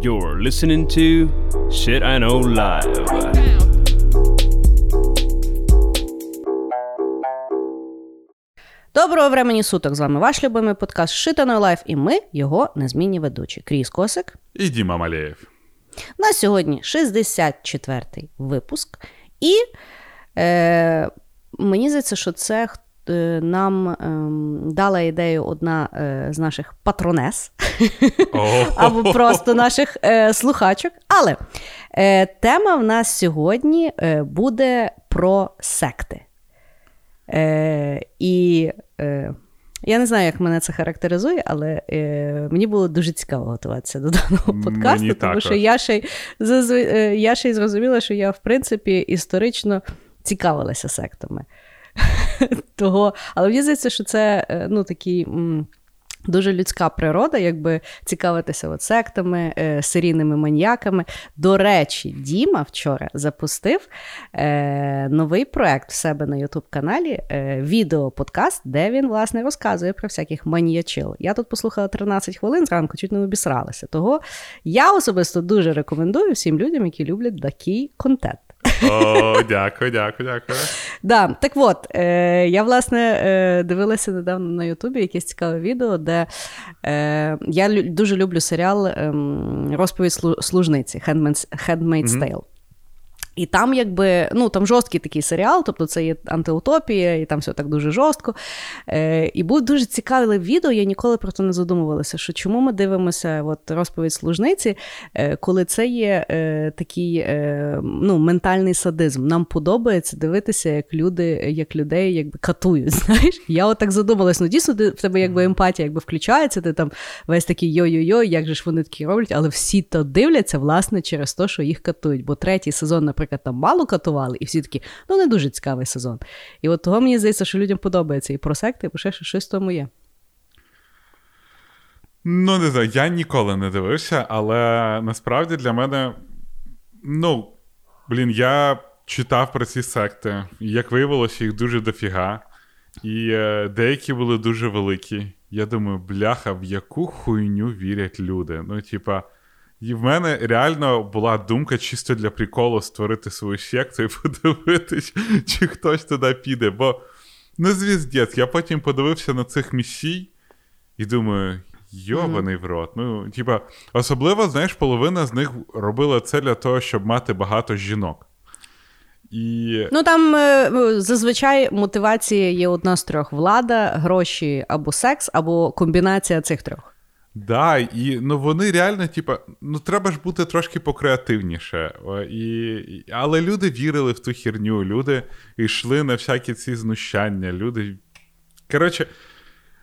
You're listening to Shit I Know Live. Доброго времени суток! З вами ваш любимий подкаст Shit I Know Live, і ми його незмінні ведучі. Кріс Косик. І Діма Малеєв. На сьогодні 64-й випуск. І е, мені здається, що це нам е, дала ідею одна е, з наших патронес, або просто наших е, слухачок. Але е, тема в нас сьогодні е, буде про секти. Е, І е, я не знаю, як мене це характеризує, але е, мені було дуже цікаво готуватися до даного подкасту, Мені тому що я ще, е, я ще й зрозуміла, що я, в принципі, історично цікавилася сектами. Того, але мені здається, що це е, ну, такий. Дуже людська природа, якби цікавитися от сектами, е, серійними маньяками. До речі, Діма вчора запустив е, новий проект в себе на Ютуб-каналі, е, відео-подкаст, де він власне розказує про всяких маніячил. Я тут послухала 13 хвилин зранку, чуть не обісралася. Того я особисто дуже рекомендую всім людям, які люблять такий контент. О, дякую, дякую, дякую. Да, так от, е, я власне е, дивилася недавно на Ютубі якесь цікаве відео, де е, я лю- дуже люблю серіал е, Розповідь служниці Handmaid's, Handmaid's Tale. І там, якби, ну там жорсткий такий серіал, тобто це є антиутопія, і там все так дуже жорстко. Е, і буде дуже цікаве відео, я ніколи про це не задумувалася, що чому ми дивимося от, розповідь служниці, е, коли це є е, такий е, ну, ментальний садизм. Нам подобається дивитися, як люди, як людей якби катують. Знаєш? Я отак задумалась, ну дійсно в тебе якби емпатія якби включається, ти там весь такий йо-йо-йо, як же ж вони такі роблять, але всі то дивляться, власне, через те, що їх катують. Бо третій сезон, наприклад, там мало катували, і всі такі, ну не дуже цікавий сезон. І от того мені здається, що людям подобається і про секти, бо ще щось тому є. Ну, не знаю, я ніколи не дивився, але насправді для мене. Ну, блін, я читав про ці секти, і як виявилося, їх дуже дофіга. І е, деякі були дуже великі. Я думаю, бляха, в яку хуйню вірять люди. Ну, типа, і в мене реально була думка чисто для приколу створити свою секту і подивитись, чи хтось туди піде. Бо, ну, звіздець, я потім подивився на цих місій і думаю. Йобаний в рот. Ну, типа, особливо, знаєш, половина з них робила це для того, щоб мати багато жінок. І Ну там е, зазвичай мотивація є одна з трьох: влада, гроші або секс, або комбінація цих трьох. Да, і ну вони реально, типа, ну треба ж бути трошки покреативніше. І, але люди вірили в ту херню, люди йшли на всякі ці знущання. Люди. Коротше,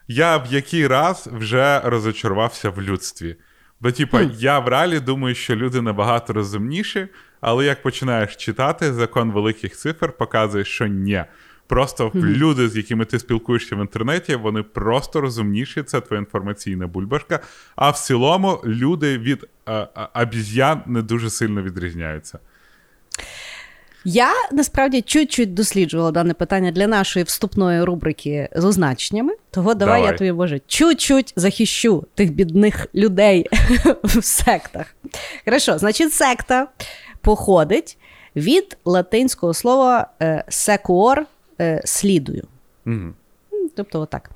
я в який раз вже розочарувався в людстві. Бо, типа, я в реалі думаю, що люди набагато розумніші, але як починаєш читати закон великих цифр, показує, що ні. Просто люди, з якими ти спілкуєшся в інтернеті, вони просто розумніші, це твоя інформаційна бульбашка. А в цілому люди від е, е, обіз'ян не дуже сильно відрізняються. Я насправді чуть-чуть досліджувала дане питання для нашої вступної рубрики з означеннями. Того давай, Давай. я тобі може чуть-чуть захищу тих бідних людей в сектах. Хорошо, значить, секта походить від латинського слова секуор слідую. Угу. Тобто, отак.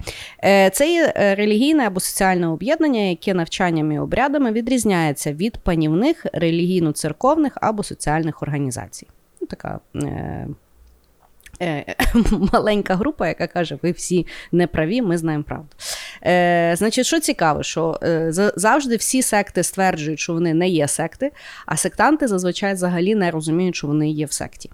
Е, Це є е, релігійне або соціальне об'єднання, яке навчанням і обрядами відрізняється від панівних релігійно-церковних або соціальних організацій. Ну, така е, е, маленька група, яка каже: ви всі неправі, ми знаємо правду. Е, Значить, що цікаво, що е, завжди всі секти стверджують, що вони не є секти, а сектанти зазвичай взагалі не розуміють, що вони є в секті.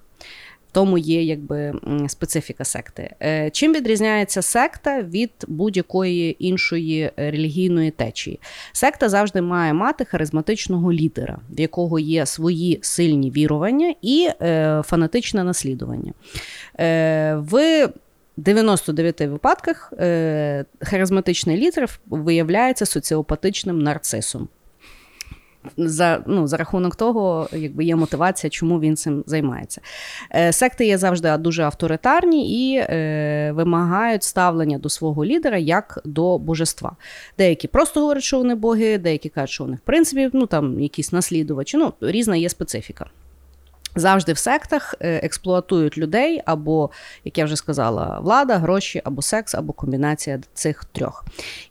Тому є якби специфіка секти. Е, Чим відрізняється секта від будь-якої іншої е, релігійної течії? Секта завжди має мати харизматичного лідера, в якого є свої сильні вірування і е, фанатичне наслідування. В 99 випадках харизматичний лідер виявляється соціопатичним нарцисом. За ну, за рахунок того, якби є мотивація, чому він цим займається. Е, Секти є завжди дуже авторитарні і е, вимагають ставлення до свого лідера як до божества. Деякі просто говорять, що вони боги, деякі кажуть, що вони в принципі ну, там якісь наслідувачі. Ну, різна є специфіка. Завжди в сектах е, експлуатують людей, або, як я вже сказала, влада, гроші, або секс, або комбінація цих трьох.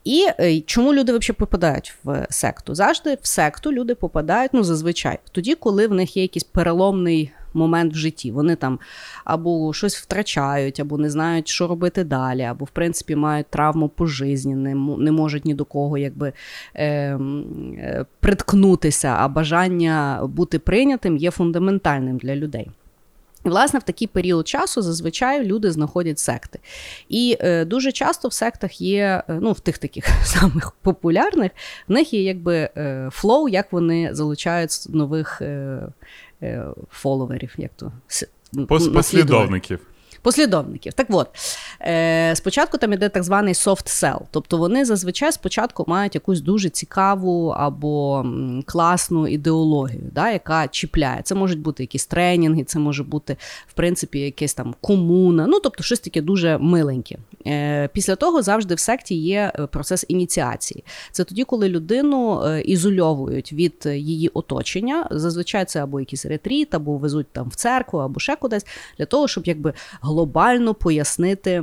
І е, чому люди взагалі попадають в секту? Завжди в секту люди попадають, ну зазвичай, тоді, коли в них є якийсь переломний момент в житті. Вони там або щось втрачають, або не знають, що робити далі, або, в принципі, мають травму по житті, не, не можуть ні до кого якби ем, е, приткнутися, а бажання бути прийнятим є фундаментальним для людей. Власне, в такий період часу зазвичай люди знаходять секти. І е, дуже часто в сектах є, е, ну, в тих таких самих популярних, в них є якби е, flow, як вони залучають нових е, фоловерів, як то послідовників. Послідовників. Так от, е, спочатку там іде так званий soft sell. Тобто вони зазвичай спочатку мають якусь дуже цікаву або класну ідеологію, да, яка чіпляє. Це можуть бути якісь тренінги, це може бути, в принципі, якась там комуна, ну тобто щось таке дуже миленьке. Е, Після того завжди в секті є е, процес ініціації. Це тоді, коли людину е, ізольовують від її оточення. Зазвичай це або якийсь ретріт, або везуть там в церкву, або ще кудись, для того, щоб якби глобально пояснити.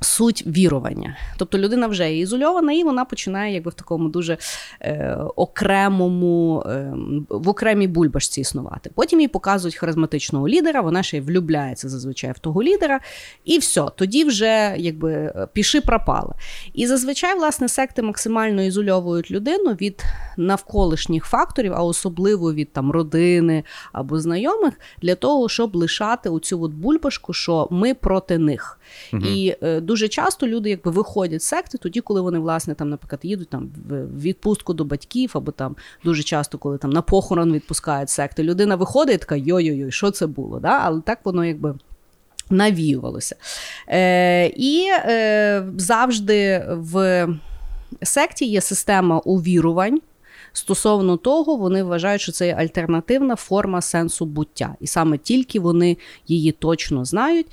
Суть вірування. Тобто людина вже ізольована, і вона починає якби в такому дуже е, окремому, е, в окремій бульбашці існувати. Потім їй показують харизматичного лідера, вона ще й влюбляється зазвичай в того лідера, і все, тоді вже якби піши пропала. І зазвичай, власне, секти максимально ізольовують людину від навколишніх факторів, а особливо від там родини або знайомих, для того, щоб лишати оцю от бульбашку, що ми проти них. Угу. І е, дуже часто люди якби виходять з секти тоді, коли вони, власне, там, наприклад, їдуть там в відпустку до батьків, або там дуже часто, коли там на похорон відпускають секти, людина виходить і така йой-йой, що це було? Да? Але так воно якби. Навіювалося. Е, І е, завжди в секті є система увірувань. Стосовно того, вони вважають, що це є альтернативна форма сенсу буття, і саме тільки вони її точно знають.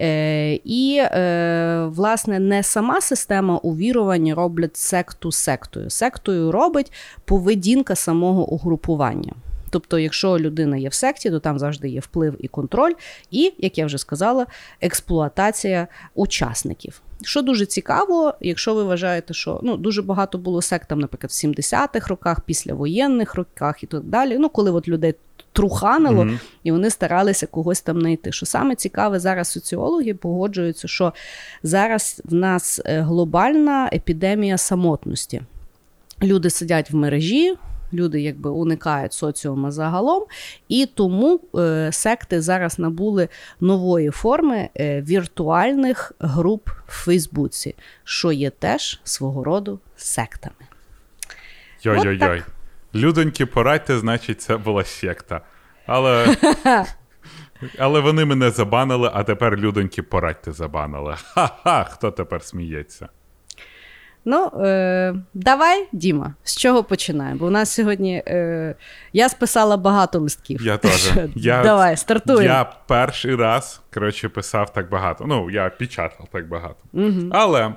Е, І, е, власне, не сама система увірування роблять секту сектою. Сектою робить поведінка самого угрупування. Тобто, якщо людина є в секті, то там завжди є вплив і контроль, і, як я вже сказала, експлуатація учасників. Що дуже цікаво, якщо ви вважаєте, що ну дуже багато було сект там, наприклад, в 70-х роках, післявоєнних роках і так далі. Ну, коли от людей труханило, mm-hmm. і вони старалися когось там знайти. Що саме цікаве, зараз соціологи погоджуються, що зараз в нас е, глобальна епідемія самотності. Люди сидять в мережі, люди якби уникають соціума загалом, і тому е, секти зараз набули нової форми е, віртуальних груп в Фейсбуці, що є теж свого роду сектами. Йой-йой-йой. Людоньки, порадьте, значить, це була секта. Але але вони мене забанили, а тепер людоньки, порадьте забанили. Ха-ха, хто тепер сміється? Ну, е, давай, Діма, з чого починаємо? Бо у нас сьогодні е, я списала багато листків. Я теж. Я, Давай, стартуємо. Я перший раз коротше, писав так багато. Ну, я печатав так багато. Угу. Але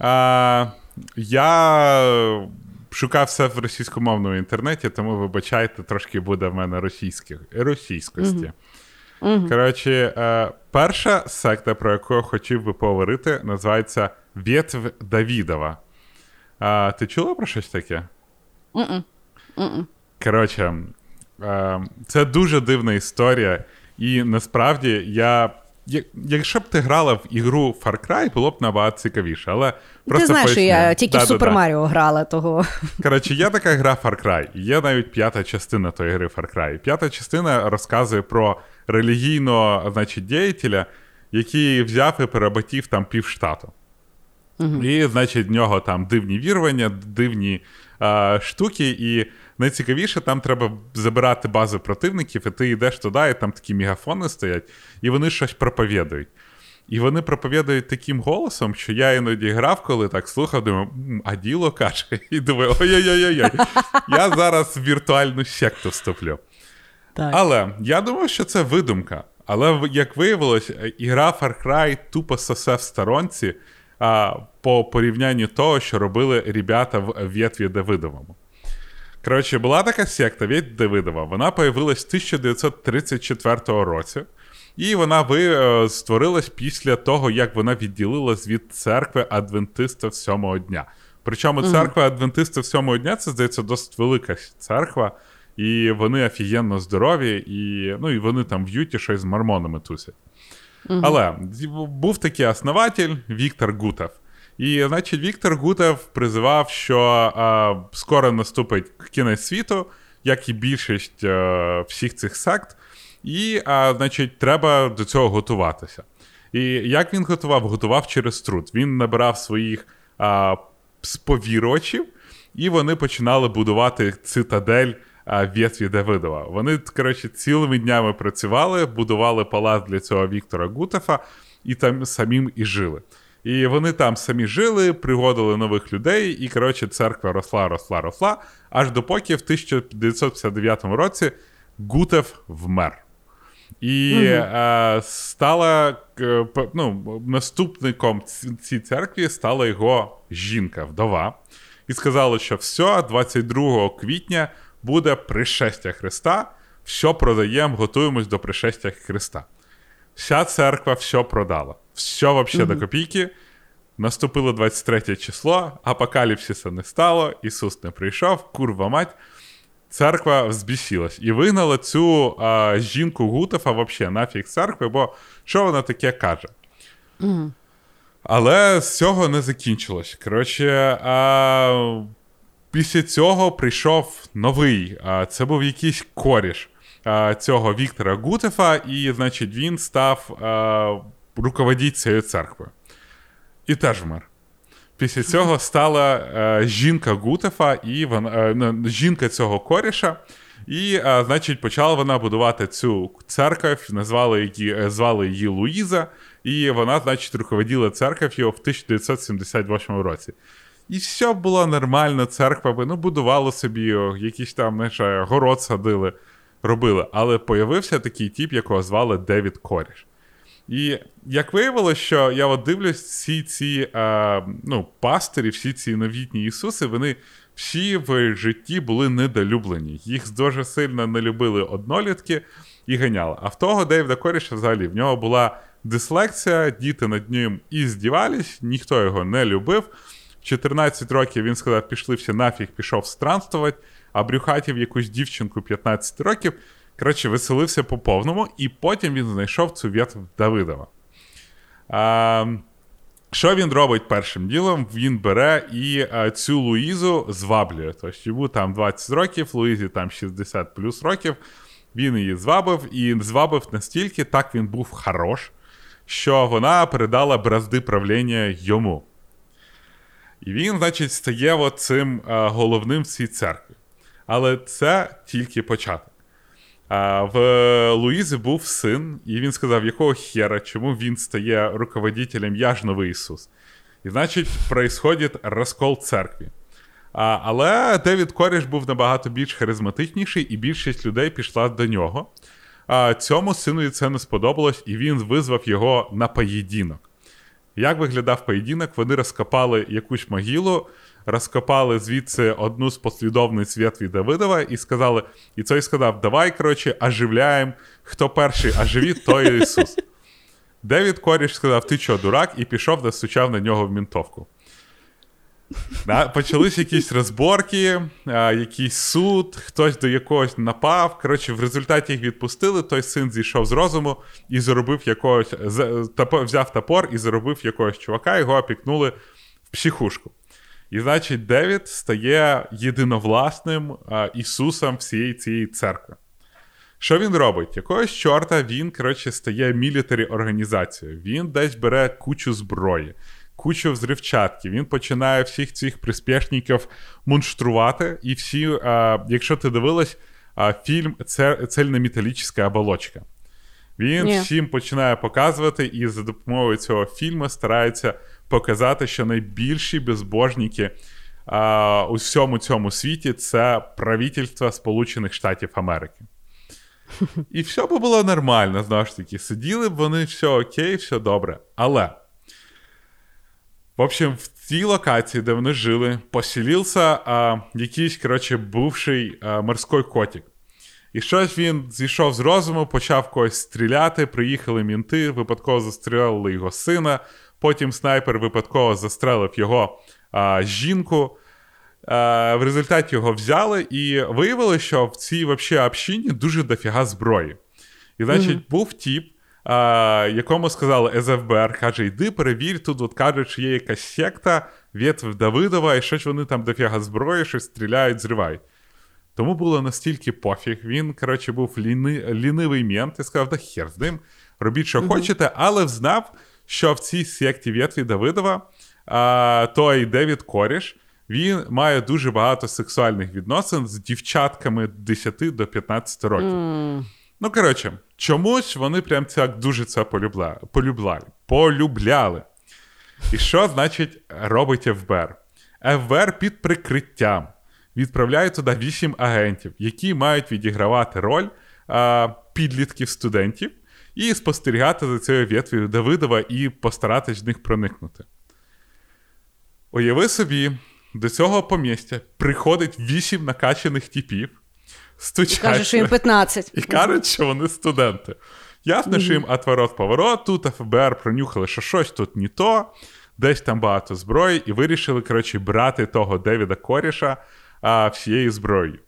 е, я шукав все в російськомовному інтернеті, тому вибачайте, трошки буде в мене російські, російськості. Угу. Угу. Коротше, е, перша секта, про яку я хотів би поговорити, називається Ветвь Давідова. А, Ти чула про щось таке? Mm-mm. Mm-mm. Коротше, а, це дуже дивна історія, і насправді я. Якщо б ти грала в ігру Far Cry, було б набагато цікавіше. але просто Ти знаєш, що я тільки да, в Super Mario грала того. Коротше, є така гра Far Cry, є навіть п'ята частина тої гри Far Cry. П'ята частина розказує про релігійного значить, діятеля, який взяв і переботів там півштату. Угу. І, значить, в нього там дивні вірування, дивні а, штуки, і найцікавіше, там треба забирати бази противників, і ти йдеш туди, і там такі мегафони стоять, і вони щось проповідують. І вони проповідають таким голосом, що я іноді грав, коли так слухав, думаю, а діло каже, і думаю, ой-ой-ой, я зараз в віртуальну секту вступлю. Так. Але я думав, що це видумка. Але як виявилось, ігра Far Cry тупо сосе в сторонці а, по порівнянню того, що робили ребята в Ветві Давидовому. Коротше, була така секта Ветві Давидова. Вона появилась в 1934 році. І вона ви, е, створилась після того, як вона відділилась від церкви Адвентиста сьомого дня. Причому церква Адвентиста сьомого дня це здається досить велика церква, і вони офігенно здорові, і ну, і вони там в Юті щось з мормонами тусять. Uh Але був такий основатель Віктор Гутов. І, значить, Віктор Гутов призивав, що а, скоро наступить кінець світу, як і більшість а, всіх цих сект. І, а, значить, треба до цього готуватися. І як він готував? Готував через труд. Він набирав своїх а, сповірувачів, і вони починали будувати цитадель Ветві Давидова. Вони, коротше, цілими днями працювали, будували палац для цього Віктора Гутефа і там самим і жили. І вони там самі жили, приводили нових людей, і, коротше, церква росла, росла, росла, аж допоки в 1959 році Гутев вмер. І угу. е, стала ну, наступником цій церкві стала його жінка, вдова, і сказала, що все, 22 квітня буде пришестя Христа, все продаємо, готуємось до пришестя Христа. Вся церква все продала. Все вообще угу. до копійки. Наступило 23 число, апокаліпсиса не стало, Ісус не прийшов, курва мать церква взбісилась і вигнала цю а, жінку Гутефа взагалі нафіг церкви, бо що вона таке каже? Mm. Але з цього не закінчилось. Коротше, а, після цього прийшов новий. Це був якийсь коріш цього Віктора Гутефа, і, значить, він став а, руководити цією церквою. І теж вмер. Після цього стала жінка Гутефа, і вона е, жінка цього коріша. І, значить, почала вона будувати цю церкву, назвали її, звали її Луїза, і вона, значить, руководила церков'ю в 1978 році. І все було нормально, церква ну, будувала собі, якийсь там знаєш, город садили, робили. Але появився такий тип, якого звали Девід Коріш. І як виявилося, що я от дивлюсь, всі ці а, ну, пастирі, всі ці новітні Ісуси, вони всі в житті були недолюблені. Їх дуже сильно не любили однолітки і ганяли. А в того Дейвда Коріша взагалі в нього була дислекція, діти над ним і здівались, ніхто його не любив. В 14 років він сказав, пішли всі нафіг, пішов странствувати, а брюхатів якусь дівчинку 15 років. Коротше, веселився по повному, і потім він знайшов цю ветвь Давидова. А, Що він робить першим ділом? Він бере і а, цю Луїзу зваблює. Тобто йому там 20 років, Луїзі там 60 плюс років. Він її звабив і звабив настільки, так він був хорош, що вона передала бразди правління йому. І він, значить, стає цим головним в цій церкві. Але це тільки початок. В Луїзи був син, і він сказав, якого хера, чому він стає руководителем, я ж новий Ісус. І значить, происходить розкол церкви. А, Але Девід Коріш був набагато більш харизматичніший, і більшість людей пішла до нього. Цьому сину це не сподобалось, і він визвав його на поєдинок. Як виглядав поєдинок? Вони розкопали якусь могилу, розкопали звідси одну з послідовниць ветві Давидова і сказали, і цей сказав: Давай, коротше, оживляємо, хто перший оживить, той Ісус. Девід Коріш сказав, ти що, дурак, і пішов, настучав на нього в мінтовку. Да, Почались якісь розборки, а, якийсь суд, хтось до якогось напав. Коротше, в результаті їх відпустили. Той син зійшов з розуму і заробив якогось, взяв топор і заробив якогось чувака, його опікнули в психушку. І, значить, Девід стає єдиновласним а, Ісусом всієї цієї церкви. Що він робить? Якогось чорта він, коротше, стає мілітарі організацією. Він десь бере кучу зброї, кучу взривчатки. Він починає всіх цих приспішників мунштрувати. І всі, а, якщо ти дивилась, а, фільм це цельнометалічна оболочка. Він Ні. всім починає показувати, і за допомогою цього фільму старається показати, що найбільші безбожники а, у всьому цьому світі це правительство Сполучених Штатів Америки. І все б було нормально, знову ж таки. Сиділи б вони, все окей, все добре. Але. В общем, в цій локації, де вони жили, поселився а, якийсь, коротше, бувший а, морський котик. І щось він зійшов з розуму, почав когось стріляти, приїхали мінти, випадково застрелили його сина, потім снайпер випадково застрелив його а, жінку. А, в результаті його взяли, і виявилося, що в цій вообще общині дуже дофіга зброї. І, значить, Мгм. був тіп, якому сказали СФБР, каже: йди перевір, тут от кажуть, що є якась секта, ветвь Давидова, і щось вони там дофіга зброї, щось стріляють, зривають. Тому було настільки пофіг. Він, коротше, був ліни, лінивий мент і сказав, да хер з ним, робіть, що хочете, але взнав, що в цій секті ветві Давидова а, той Девід Коріш, він має дуже багато сексуальних відносин з дівчатками 10 до 15 років. М. Ну, коротше, чомусь вони прям так дуже це полюбля... полюбляли. Полюбляли. І що значить робить ФБР? ФБР під прикриттям відправляє туди 8 агентів, які мають відігравати роль а, підлітків студентів і спостерігати за цією ветв'ю Давидова і постаратись в них проникнути. Уяви собі, до цього помістя приходить 8 накачаних типів, стучать. Каже, що їм 15. І кажуть, що вони студенти. Ясно, що їм отворот поворот, тут ФБР пронюхали, що щось тут не то, десь там багато зброї, і вирішили, коротше, брати того Девіда Коріша а, всією зброєю.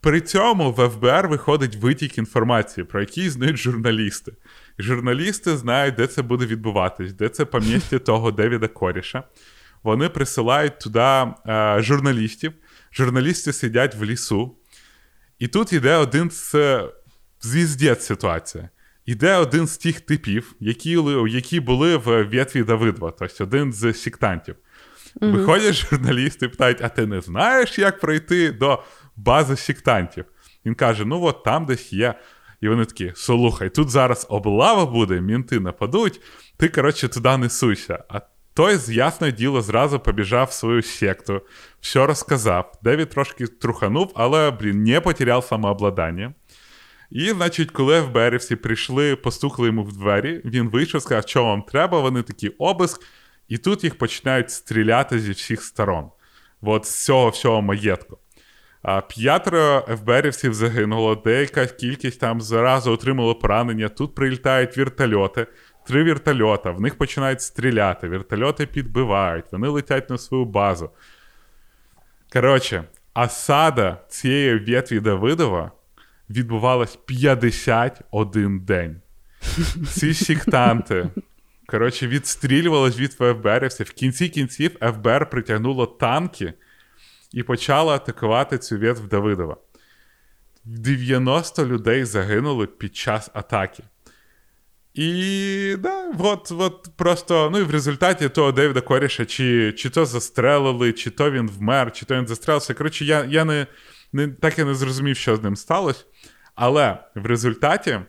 При цьому в ФБР виходить витік інформації, про який знають журналісти. І журналісти знають, де це буде відбуватись, де це помістя того Девіда Коріша. Вони присилають туди е, журналістів. Журналісти сидять в лісу. І тут йде один з звіздець ситуація. Іде один з тих типів, які, які були в ветві Давидова, тобто один з сектантів. Мгм. Виходять журналісти і питають: а ти не знаєш, як пройти до бази сектантів? Він каже: ну от там десь є. І вони такі: слухай, тут зараз облава буде, мінти нападуть, ти, коротше, туди несуйся. А той, ясне діло, зразу побіжав в свою секту, все розказав. Девід трошки труханув, але, блін, не потеряв самообладання. І, значить, коли ФБРівці прийшли, постукали йому в двері, він вийшов, сказав, що вам треба, вони такі обиск, і тут їх починають стріляти зі всіх сторон. От з цього всього маєтку. А п'ятеро ФБРівців загинуло, деяка кількість там зразу отримало поранення. Тут прилітають вертольоти, три вертольота, в них починають стріляти, вертольоти підбивають, вони летять на свою базу. Коротше, осада цієї ветві Давидова відбувалась 51 день. Ці сектанти, коротше, відстрілювались від ФБРівців. В кінці кінців ФБР притягнуло танки і почало атакувати цю ветвь Давидова. 90 людей загинули під час атаки. І да, от, от просто, ну і в результаті того Девіда Коріша, чи, чи то застрелили, чи то він вмер, чи то він застрелився. Коротше, я, я не, не, так і не зрозумів, що з ним сталося. Але в результаті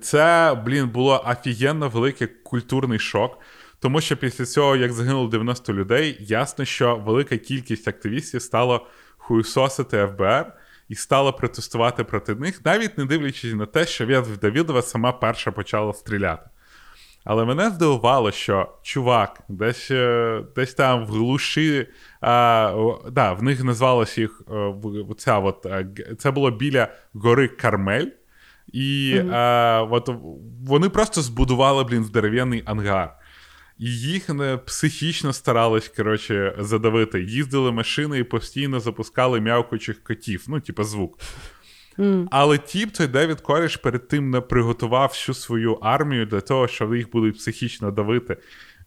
це, блін, було офігенно великий культурний шок. Тому що після цього, як загинуло 90 людей, ясно, що велика кількість активістів стало хуйсосити ФБР і стало протестувати проти них, навіть не дивлячись на те, що Ветвь Давідова сама перша почала стріляти. Але мене здивувало, що чувак, десь е, десь там в глуші, а, да, в них назвалось їх е, ця от, е, це було біля гори Кармель. І Мгм. а, от вони просто збудували, блін, здоровенний ангар. І їх не психічно старались, коротше, задавити. Їздили машини і постійно запускали м'явкучих котів, ну, типу, звук. М. Але тіп, той Девід Коріш перед тим не приготував всю свою армію для того, щоб їх будуть психічно давити.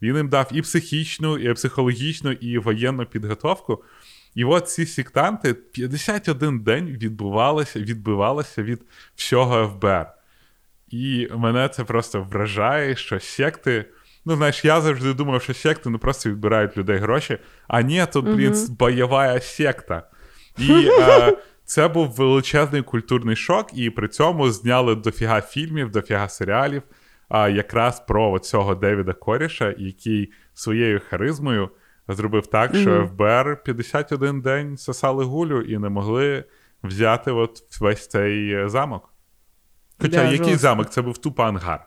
Він їм дав і психічну, і психологічну, і воєнну підготовку. І от ці сектанти 51 день відбувалися, відбивалися від всього ФБР. І мене це просто вражає, що секти. Ну, знаєш, я завжди думав, що секти не просто відбирають людей гроші, а ні, тут, блін, Мгм. бойова секта. І е, це був величезний культурний шок, і при цьому зняли дофіга фільмів, дофіга серіалів. А якраз про цього Девіда Коріша, який своєю харизмою зробив так, що mm-hmm. ФБР 51 день сосали гулю і не могли взяти от весь цей е, замок. Хоча да, який жорстко. замок? Це був тупо ангар.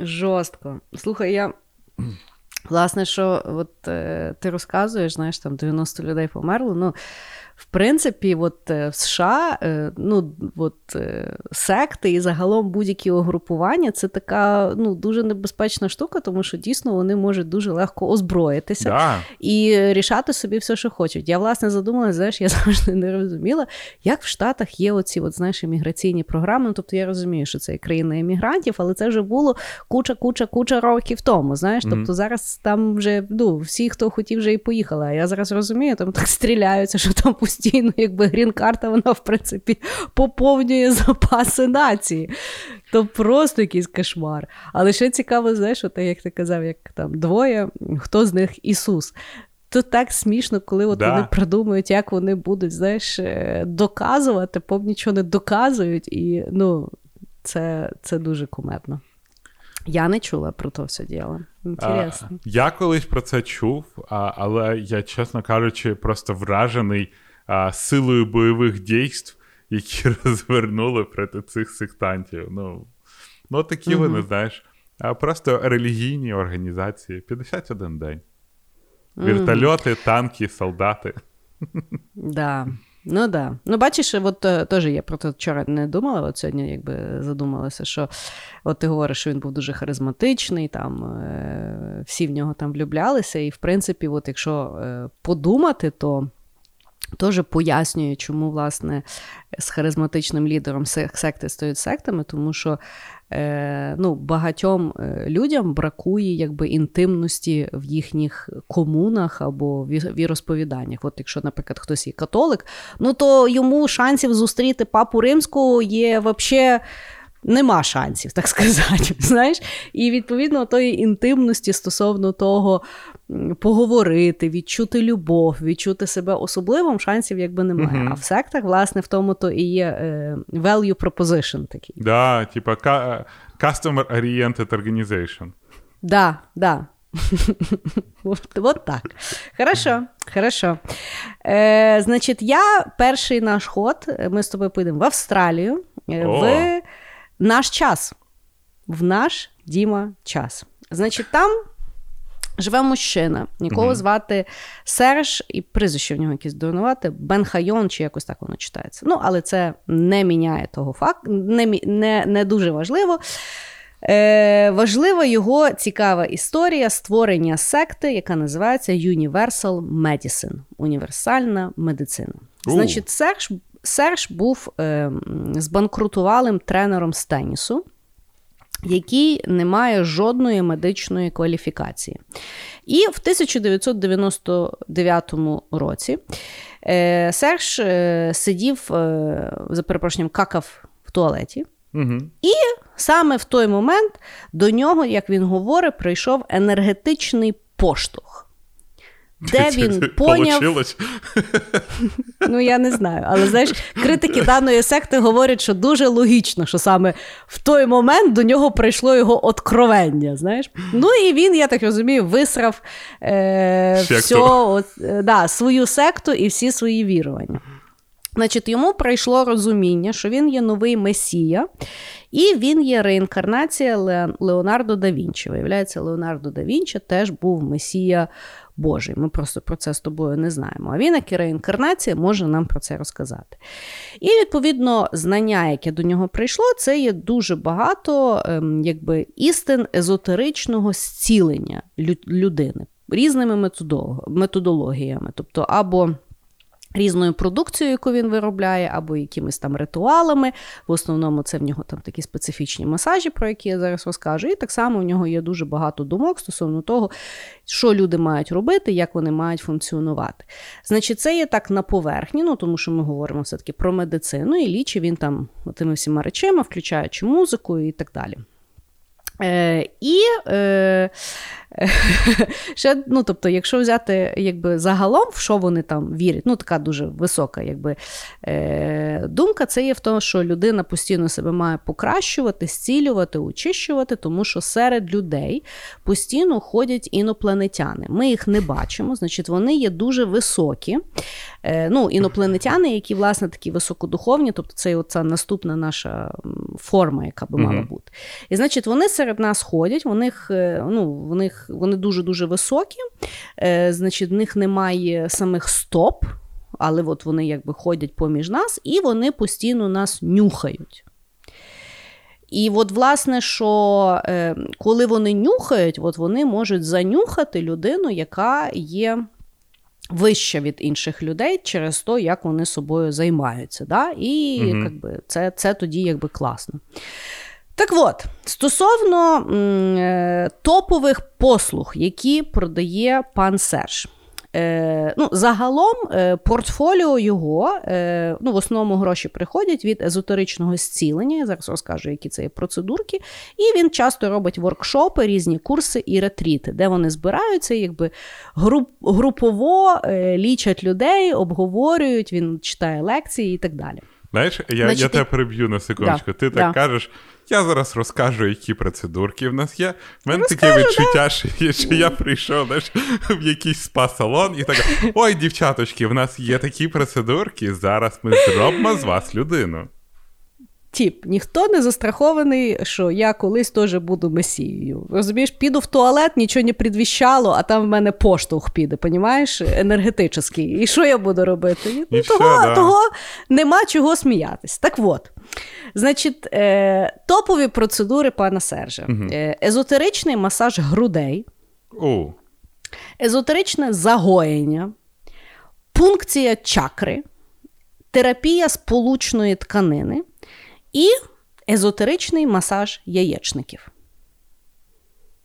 Жорстко. Слухай, я. Власне, що от е, ти розказуєш, знаєш, там 90 людей померло. Ну, в принципі, от е, в США е, ну, от, е, секти і загалом будь-які угрупування це така ну, дуже небезпечна штука, тому що дійсно вони можуть дуже легко озброїтися да. і рішати собі все, що хочуть. Я власне задумалася, знаєш, я завжди не розуміла, як в Штатах є оці от, знаєш, імміграційні програми. Ну, тобто я розумію, що це країна іммігрантів, але це вже було куча-куча-куча років тому. Знаєш, тобто mm-hmm. зараз там вже ну, всі, хто хотів, вже і поїхали. А я зараз розумію, там так стріляються, що там постійно, якби грін-карта, вона, в принципі, поповнює запаси нації. То просто якийсь кошмар. Але ще цікаво, знаєш, от, як ти казав, як там двоє, хто з них Ісус. То так смішно, коли от да. вони придумують, як вони будуть, знаєш, е, доказувати, поб нічого не доказують, і ну, це це дуже кумедно. Я не чула про то все діло. Інтересно. А, я колись про це чув, а, але я, чесно кажучи, просто вражений а, силою бойових дійств, які розвернули проти цих сектантів. Ну, ну такі угу. вони, знаєш, а просто релігійні організації 51 день. Вертольоти, танки, солдати. Да. Ну да. Ну, бачиш, от е, теж я про це вчора не думала, от сьогодні якби задумалася, що от ти говориш, що він був дуже харизматичний, там е, всі в нього там влюблялися. І, в принципі, от якщо е, подумати, то Теж пояснює, чому власне з харизматичним лідером секти стають сектами, тому що е, ну, багатьом е, людям бракує якби інтимності в їхніх комунах або віросповіданнях. От якщо, наприклад, хтось є католик, ну то йому шансів зустріти папу римську є взагалі нема шансів, так сказати. знаєш? І відповідно тої інтимності стосовно того поговорити, відчути любов, відчути себе особливим, шансів якби немає. Uh-huh. А в сектах, власне, в тому то і є е, value proposition такий. Да, типа customer-oriented organization. Да, да. вот, так. Хорошо, хорошо. Е, Значить, я перший наш ход. Ми з тобою поїдемо в Австралію. Е, в наш час. В наш Діма час. Значить, там живе мужчина, якого угу. звати Серж, і прізвище в нього якесь дурнувати, Бенхайон, чи якось так воно читається. Ну, але це не міняє того факту, не, не, не дуже важливо. Е, Важлива його цікава історія створення секти, яка називається Universal Medicine універсальна медицина. Значить, Серж Серж був е, збанкрутувалим тренером з тенісу, який не має жодної медичної кваліфікації. І в 1999 році е, Серж е, сидів, е, за перепрошенням, какав в туалеті. Угу. І саме в той момент до нього, як він говорить, прийшов енергетичний поштовх. Де він поняв... Ну, я не знаю. Але знаєш, критики даної секти говорять, що дуже логічно, що саме в той момент до нього прийшло його откровення. знаєш. Ну і він, я так розумію, висрав е, всього, от, е, да, свою секту і всі свої вірування. Значить, Йому прийшло розуміння, що він є новий месія, і він є реінкарнація Леонардо да Вінчі. Виявляється, Леонардо да Вінчі теж був месія Божий. Ми просто про це з тобою не знаємо. А він, як і реінкарнація, може нам про це розказати. І, відповідно, знання, яке до нього прийшло, це є дуже багато ем, якби, істин езотеричного зцілення людини різними методологіями. Тобто, або Різною продукцією, яку він виробляє, або якимись там ритуалами. В основному це в нього там такі специфічні масажі, про які я зараз розкажу. І так само в нього є дуже багато думок стосовно того, що люди мають робити, як вони мають функціонувати. Значить, це є так на поверхні, ну тому що ми говоримо все-таки про медицину, і лічі він там тими всіма речами, включаючи музику і так далі. Е, І е, Ще, ну, тобто, якщо взяти якби, загалом, в що вони там вірять, ну така дуже висока якби, е, думка, це є в тому, що людина постійно себе має покращувати, зцілювати, очищувати, тому що серед людей постійно ходять інопланетяни. Ми їх не бачимо, значить, вони є дуже високі. Е, ну, Інопланетяни, які, власне, такі високодуховні, тобто це оця наступна наша форма, яка би мала бути. І значить, вони серед нас ходять, у них, е, ну, в них, вони дуже-дуже високі, е, значить, в них немає самих стоп, але от вони якби ходять поміж нас, і вони постійно нас нюхають. І от, власне, що е, коли вони нюхають, от вони можуть занюхати людину, яка є вища від інших людей через те, як вони собою займаються. Да? І угу. якби, це це тоді якби класно. Так от, стосовно м, топових послуг, які продає пан Серж. Е, ну, Загалом е, портфоліо його, е, ну, в основному гроші приходять від езотеричного зцілення. Я зараз розкажу, які це є процедурки. І він часто робить воркшопи, різні курси і ретріти, де вони збираються, якби груп, групово е, лічать людей, обговорюють, він читає лекції і так далі. Знаєш, я Значить, я тебе переб'ю на секундочку. Да, Ти так да. кажеш, я зараз розкажу, які процедурки в нас є. В мене таке відчуття, да. що, що я прийшов знаєш, в якийсь спа-салон і так. Ой, дівчаточки, в нас є такі процедурки. Зараз ми зробимо з вас людину. Тіп, ніхто не застрахований, що я колись теж буду месією. Розумієш, піду в туалет, нічого не предвіщало, а там в мене поштовх піде, понімаєш, енергетичний. І що я буду робити? Ну, того, да. того нема чого сміятись. Так от. Значить, е, топові процедури пана Сержа. Угу. Езотеричний масаж грудей, О. езотеричне загоєння, пункція чакри, терапія сполучної тканини і езотеричний масаж яєчників.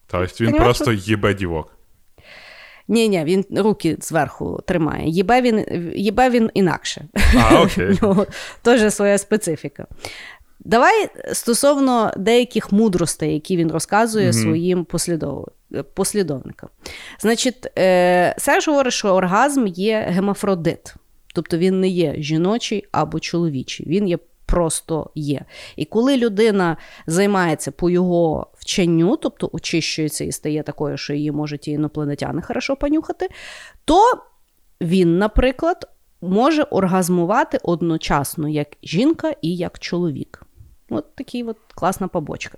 Тобто він Понимаєш? просто їбе дівок. Ні, ні, він руки зверху тримає. Їбе він їбе він інакше. А, окей. Теж своя специфіка. Давай стосовно деяких мудростей, які він розказує mm-hmm. своїм послідов... послідовникам. Значить, е... Серж говорить, що оргазм є гемафродит, тобто він не є жіночий або чоловічий, він є просто є. І коли людина займається по його вченню, тобто очищується і стає такою, що її можуть і інопланетяни хорошо понюхати, то він, наприклад, може оргазмувати одночасно як жінка і як чоловік. От такий от класна побочка.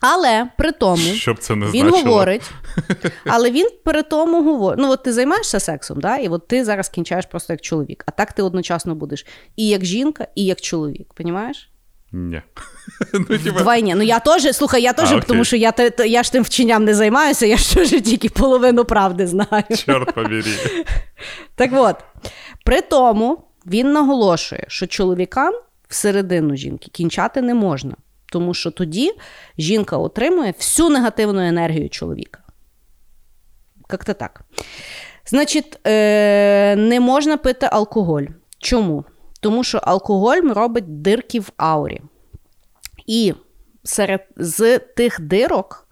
Але при тому Щоб це не він значило. говорить, але він при тому говорить: ну от ти займаєшся сексом, да, і от ти зараз кінчаєш просто як чоловік, а так ти одночасно будеш і як жінка, і як чоловік. Понімаєш? Ні. ну, типа... Ну я теж, слухай, я теж, тому що я я ж тим вченням не займаюся, я ж тільки половину правди знаю. Чорт побері. Так от, при тому він наголошує, що чоловікам всередину жінки кінчати не можна тому що тоді жінка отримує всю негативну енергію чоловіка. Як-то так. Значить, е, не можна пити алкоголь. Чому? Тому що алкоголь робить дирки в аурі. І серед з тих дирок,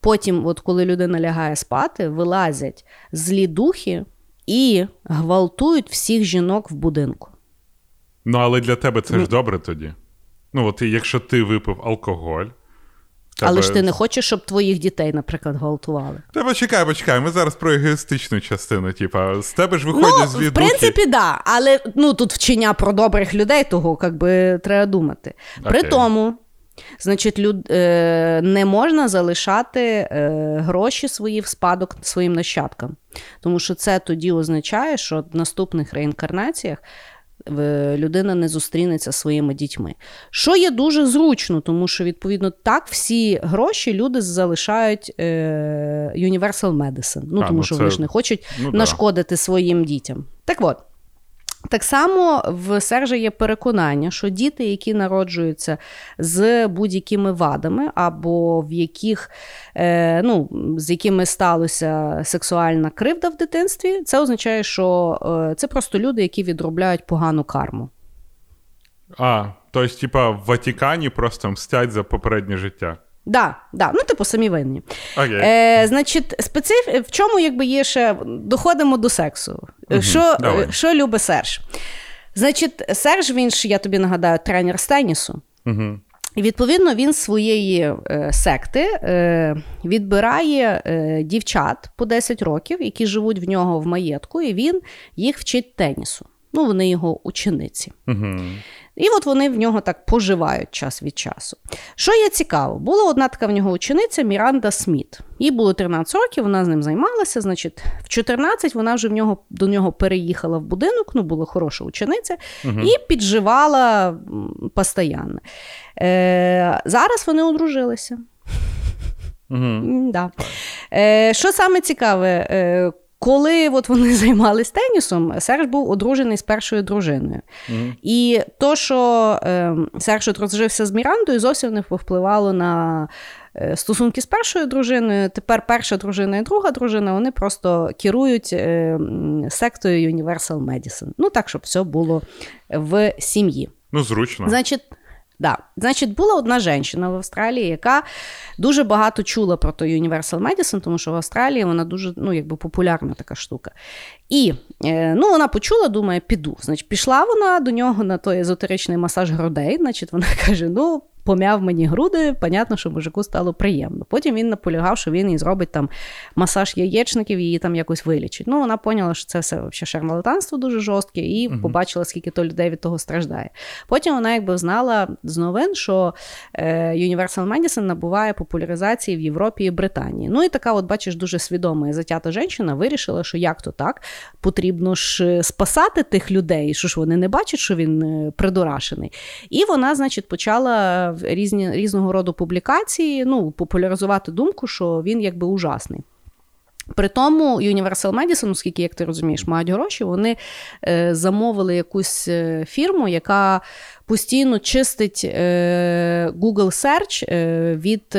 потім, от коли людина лягає спати, вилазять злі духи і гвалтують всіх жінок в будинку. Ну, але для тебе це ж ну, добре тоді. Ну, от якщо ти випив алкоголь. Тебе... Але ж ти не хочеш, щоб твоїх дітей, наприклад, гвалтували. Та почекай, почекай, ми зараз про егоїстичну частину. Типа, з тебе ж виходять ну, звідки. В принципі, так. Да, але ну, тут вчення про добрих людей, того як би треба думати. При тому, значить, люд... е... не можна залишати е... гроші свої в спадок своїм нащадкам. Тому що це тоді означає, що в наступних реінкарнаціях людина не зустрінеться зі своїми дітьми. Що є дуже зручно, тому що, відповідно, так всі гроші люди залишають е, Universal Medicine. Ну, а, тому ну, що це... вони ж не хочуть ну, нашкодити да. своїм дітям. Так от. Так само в Сержа є переконання, що діти, які народжуються з будь-якими вадами, або в яких е, ну, з якими сталася сексуальна кривда в дитинстві, це означає, що е, це просто люди, які відробляють погану карму. А, тобто, типа, в Ватикані просто мстять за попереднє життя. Да, да, ну, типу, самі винні. Окей. Е, Значить, специф... в чому якби є ще доходимо до сексу. Мгм, Що, давай. що любить Серж? Значить, Серж, він ж, я тобі нагадаю, тренер з тенісу. Угу. І відповідно він з своєї е, секти е, відбирає е, дівчат по 10 років, які живуть в нього в маєтку, і він їх вчить тенісу. Ну, вони його учениці. Угу. І от вони в нього так поживають час від часу. Що є цікаво, була одна така в нього учениця Міранда Сміт. Їй було 13 років, вона з ним займалася. Значить, в 14 вона вже в нього до нього переїхала в будинок, ну була хороша учениця, і підживала постійно. Е, зараз вони одружилися. Угу. Да. Е, що саме цікаве, е, коли от вони займалися тенісом, Серж був одружений з першою дружиною. І то, що е, Серж одружився з Мірандою, зовсім не повпливало на е, стосунки з першою дружиною. Тепер перша дружина і друга дружина вони просто керують е, сектою Universal Medicine. Ну так, щоб все було в сім'ї. Ну, зручно. Значить, да. Значить, була одна жінка в Австралії, яка дуже багато чула про той Universal Medicine, тому що в Австралії вона дуже ну, якби популярна така штука. І е, ну, вона почула, думає, піду. Значить, пішла вона до нього на той езотеричний масаж грудей. Значить, вона каже: ну. Пом'яв мені груди, понятно, що мужику стало приємно. Потім він наполягав, що він їй зробить там масаж яєчників, її там якось вилічить. Ну, вона поняла, що це все взагалі шармалатанство дуже жорстке, і Мгм. побачила, скільки то людей від того страждає. Потім вона якби знала з новин, що е, Universal Medicine набуває популяризації в Європі і Британії. Ну і така, от бачиш, дуже свідома і затята жінка вирішила, що як то так, потрібно ж е, спасати тих людей, що ж вони не бачать, що він е, придурашений. І вона, значить, почала в різні, різного роду публікації ну, популяризувати думку, що він якби ужасний. При тому Universal Medicine, оскільки, як ти розумієш, мають гроші, вони е, замовили якусь е, фірму, яка постійно чистить е, Google Search е, від.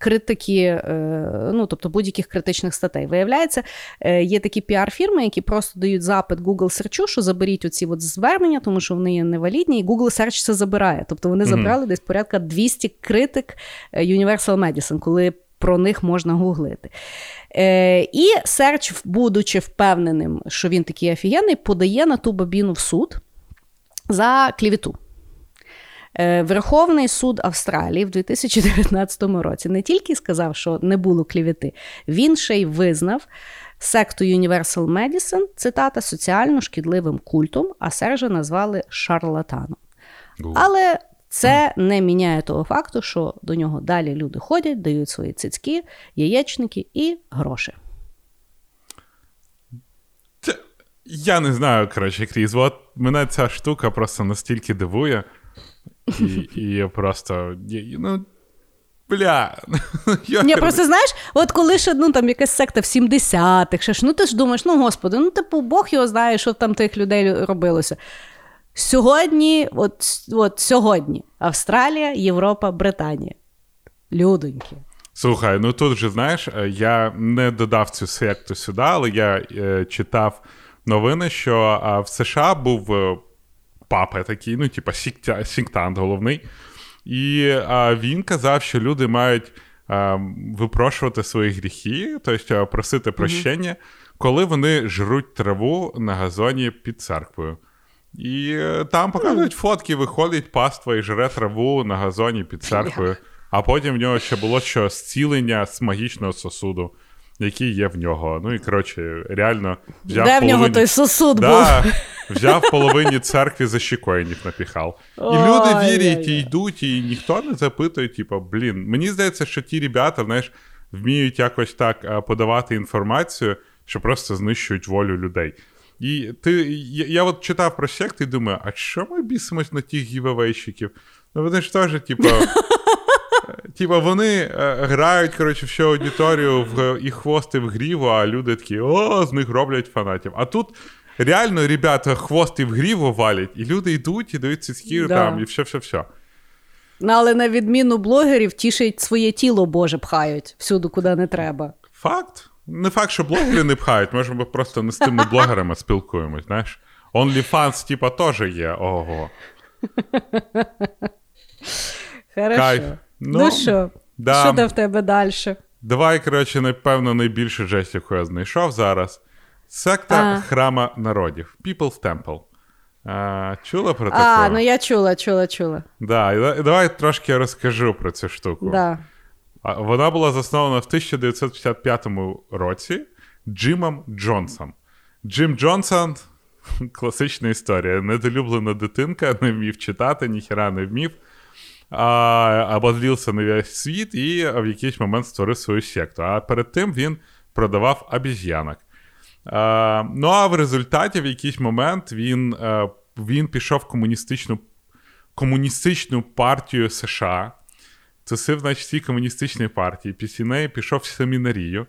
Критики, е, ну тобто будь-яких критичних статей. Виявляється, е, є такі піар-фірми, які просто дають запит Google Search, що заберіть оці от звернення, тому що вони є невалідні, і Google Search це забирає. Тобто вони забрали десь порядка 200 критик е, Universal Medicine, коли про них можна гуглити. Е, і Серч, будучи впевненим, що він такий офігенний, подає на ту бабіну в суд за клівіту. Е, Верховний суд Австралії в 2019 році не тільки сказав, що не було клівіти, він ще й визнав секту Universal Medicine, цитата, соціально шкідливим культом, а Сержа назвали шарлатаном. Але це не міняє того факту, що до нього далі люди ходять, дають свої цицьки, яєчники і гроші. Я не знаю, коротше, Кріз, от мене ця штука просто настільки дивує. І, і просто. Ну, бля. я- Ні, просто знаєш, от коли ще ну, там якась секта в 70-х, ще ж, ну ти ж думаєш, ну господи, ну типу, Бог його знає, що там тих людей робилося. Сьогодні, от, от сьогодні, Австралія, Європа, Британія. Людоньки. Слухай, ну тут же, знаєш, е, я не додав цю секту сюди, але я е, читав новини, що в США був е, папа такий, ну, типа сектант головний. І е, він казав, що люди мають е, випрошувати свої гріхи, тобто просити прощення, коли вони жруть траву на газоні під церквою. І е, там показують фотки, виходить паства і жре траву на газоні під церквою. А потім в нього ще було що зцілення з магічного сосуду, який є в нього. Ну і коротше, реально взяв Де в нього той сосуд був? Взяв половині церкві за щекойнів напіхав. І люди вірять і йдуть, і ніхто не запитує, типу, блін. Мені здається, що ті ребята, знаєш, вміють якось так е, подавати інформацію, що просто знищують волю людей. І ти, я, я от читав про секти і думаю, а що ми бісимось на тих гівавейщиків? Ну вони ж теж, типу. Типа вони е, грають, коротше, всю аудиторію в і хвости в гріву, а люди такі, о, з них роблять фанатів. А тут реально, ребята, хвости в гріву валять, і люди йдуть і дають цицьки Да. там, і все-все-все. Ну, але на відміну блогерів, тішить своє тіло Боже пхають всюди, куди не треба. Факт. Не факт, що блогери не пхають, може, ми просто не з тими блогерами спілкуємось, знаєш. OnlyFans, типа, теж є. Ого. Хорошо. Кайф. Ну, що, Да. Що там в тебе далі? Давай, коротше, напевно, найбільшу жесть, яку я знайшов зараз. Секта А. храма народів. People's Temple. А, чула про таке? А, ну я чула, чула, чула. Да, і давай трошки розкажу про цю штуку. Да. А, Вона була заснована в 1955 році Джимом Джонсом. Джим Джонсон класична історія. Недолюблена дитинка, не вмів читати, ніхіра не вмів. А, на весь світ і в якийсь момент створив свою секту. А перед тим він продавав обіз'янок. А, ну а в результаті в якийсь момент він, е, він пішов в комуністичну, комуністичну партію США. Тусив на цій комуністичній партії, після неї пішов в семінарію.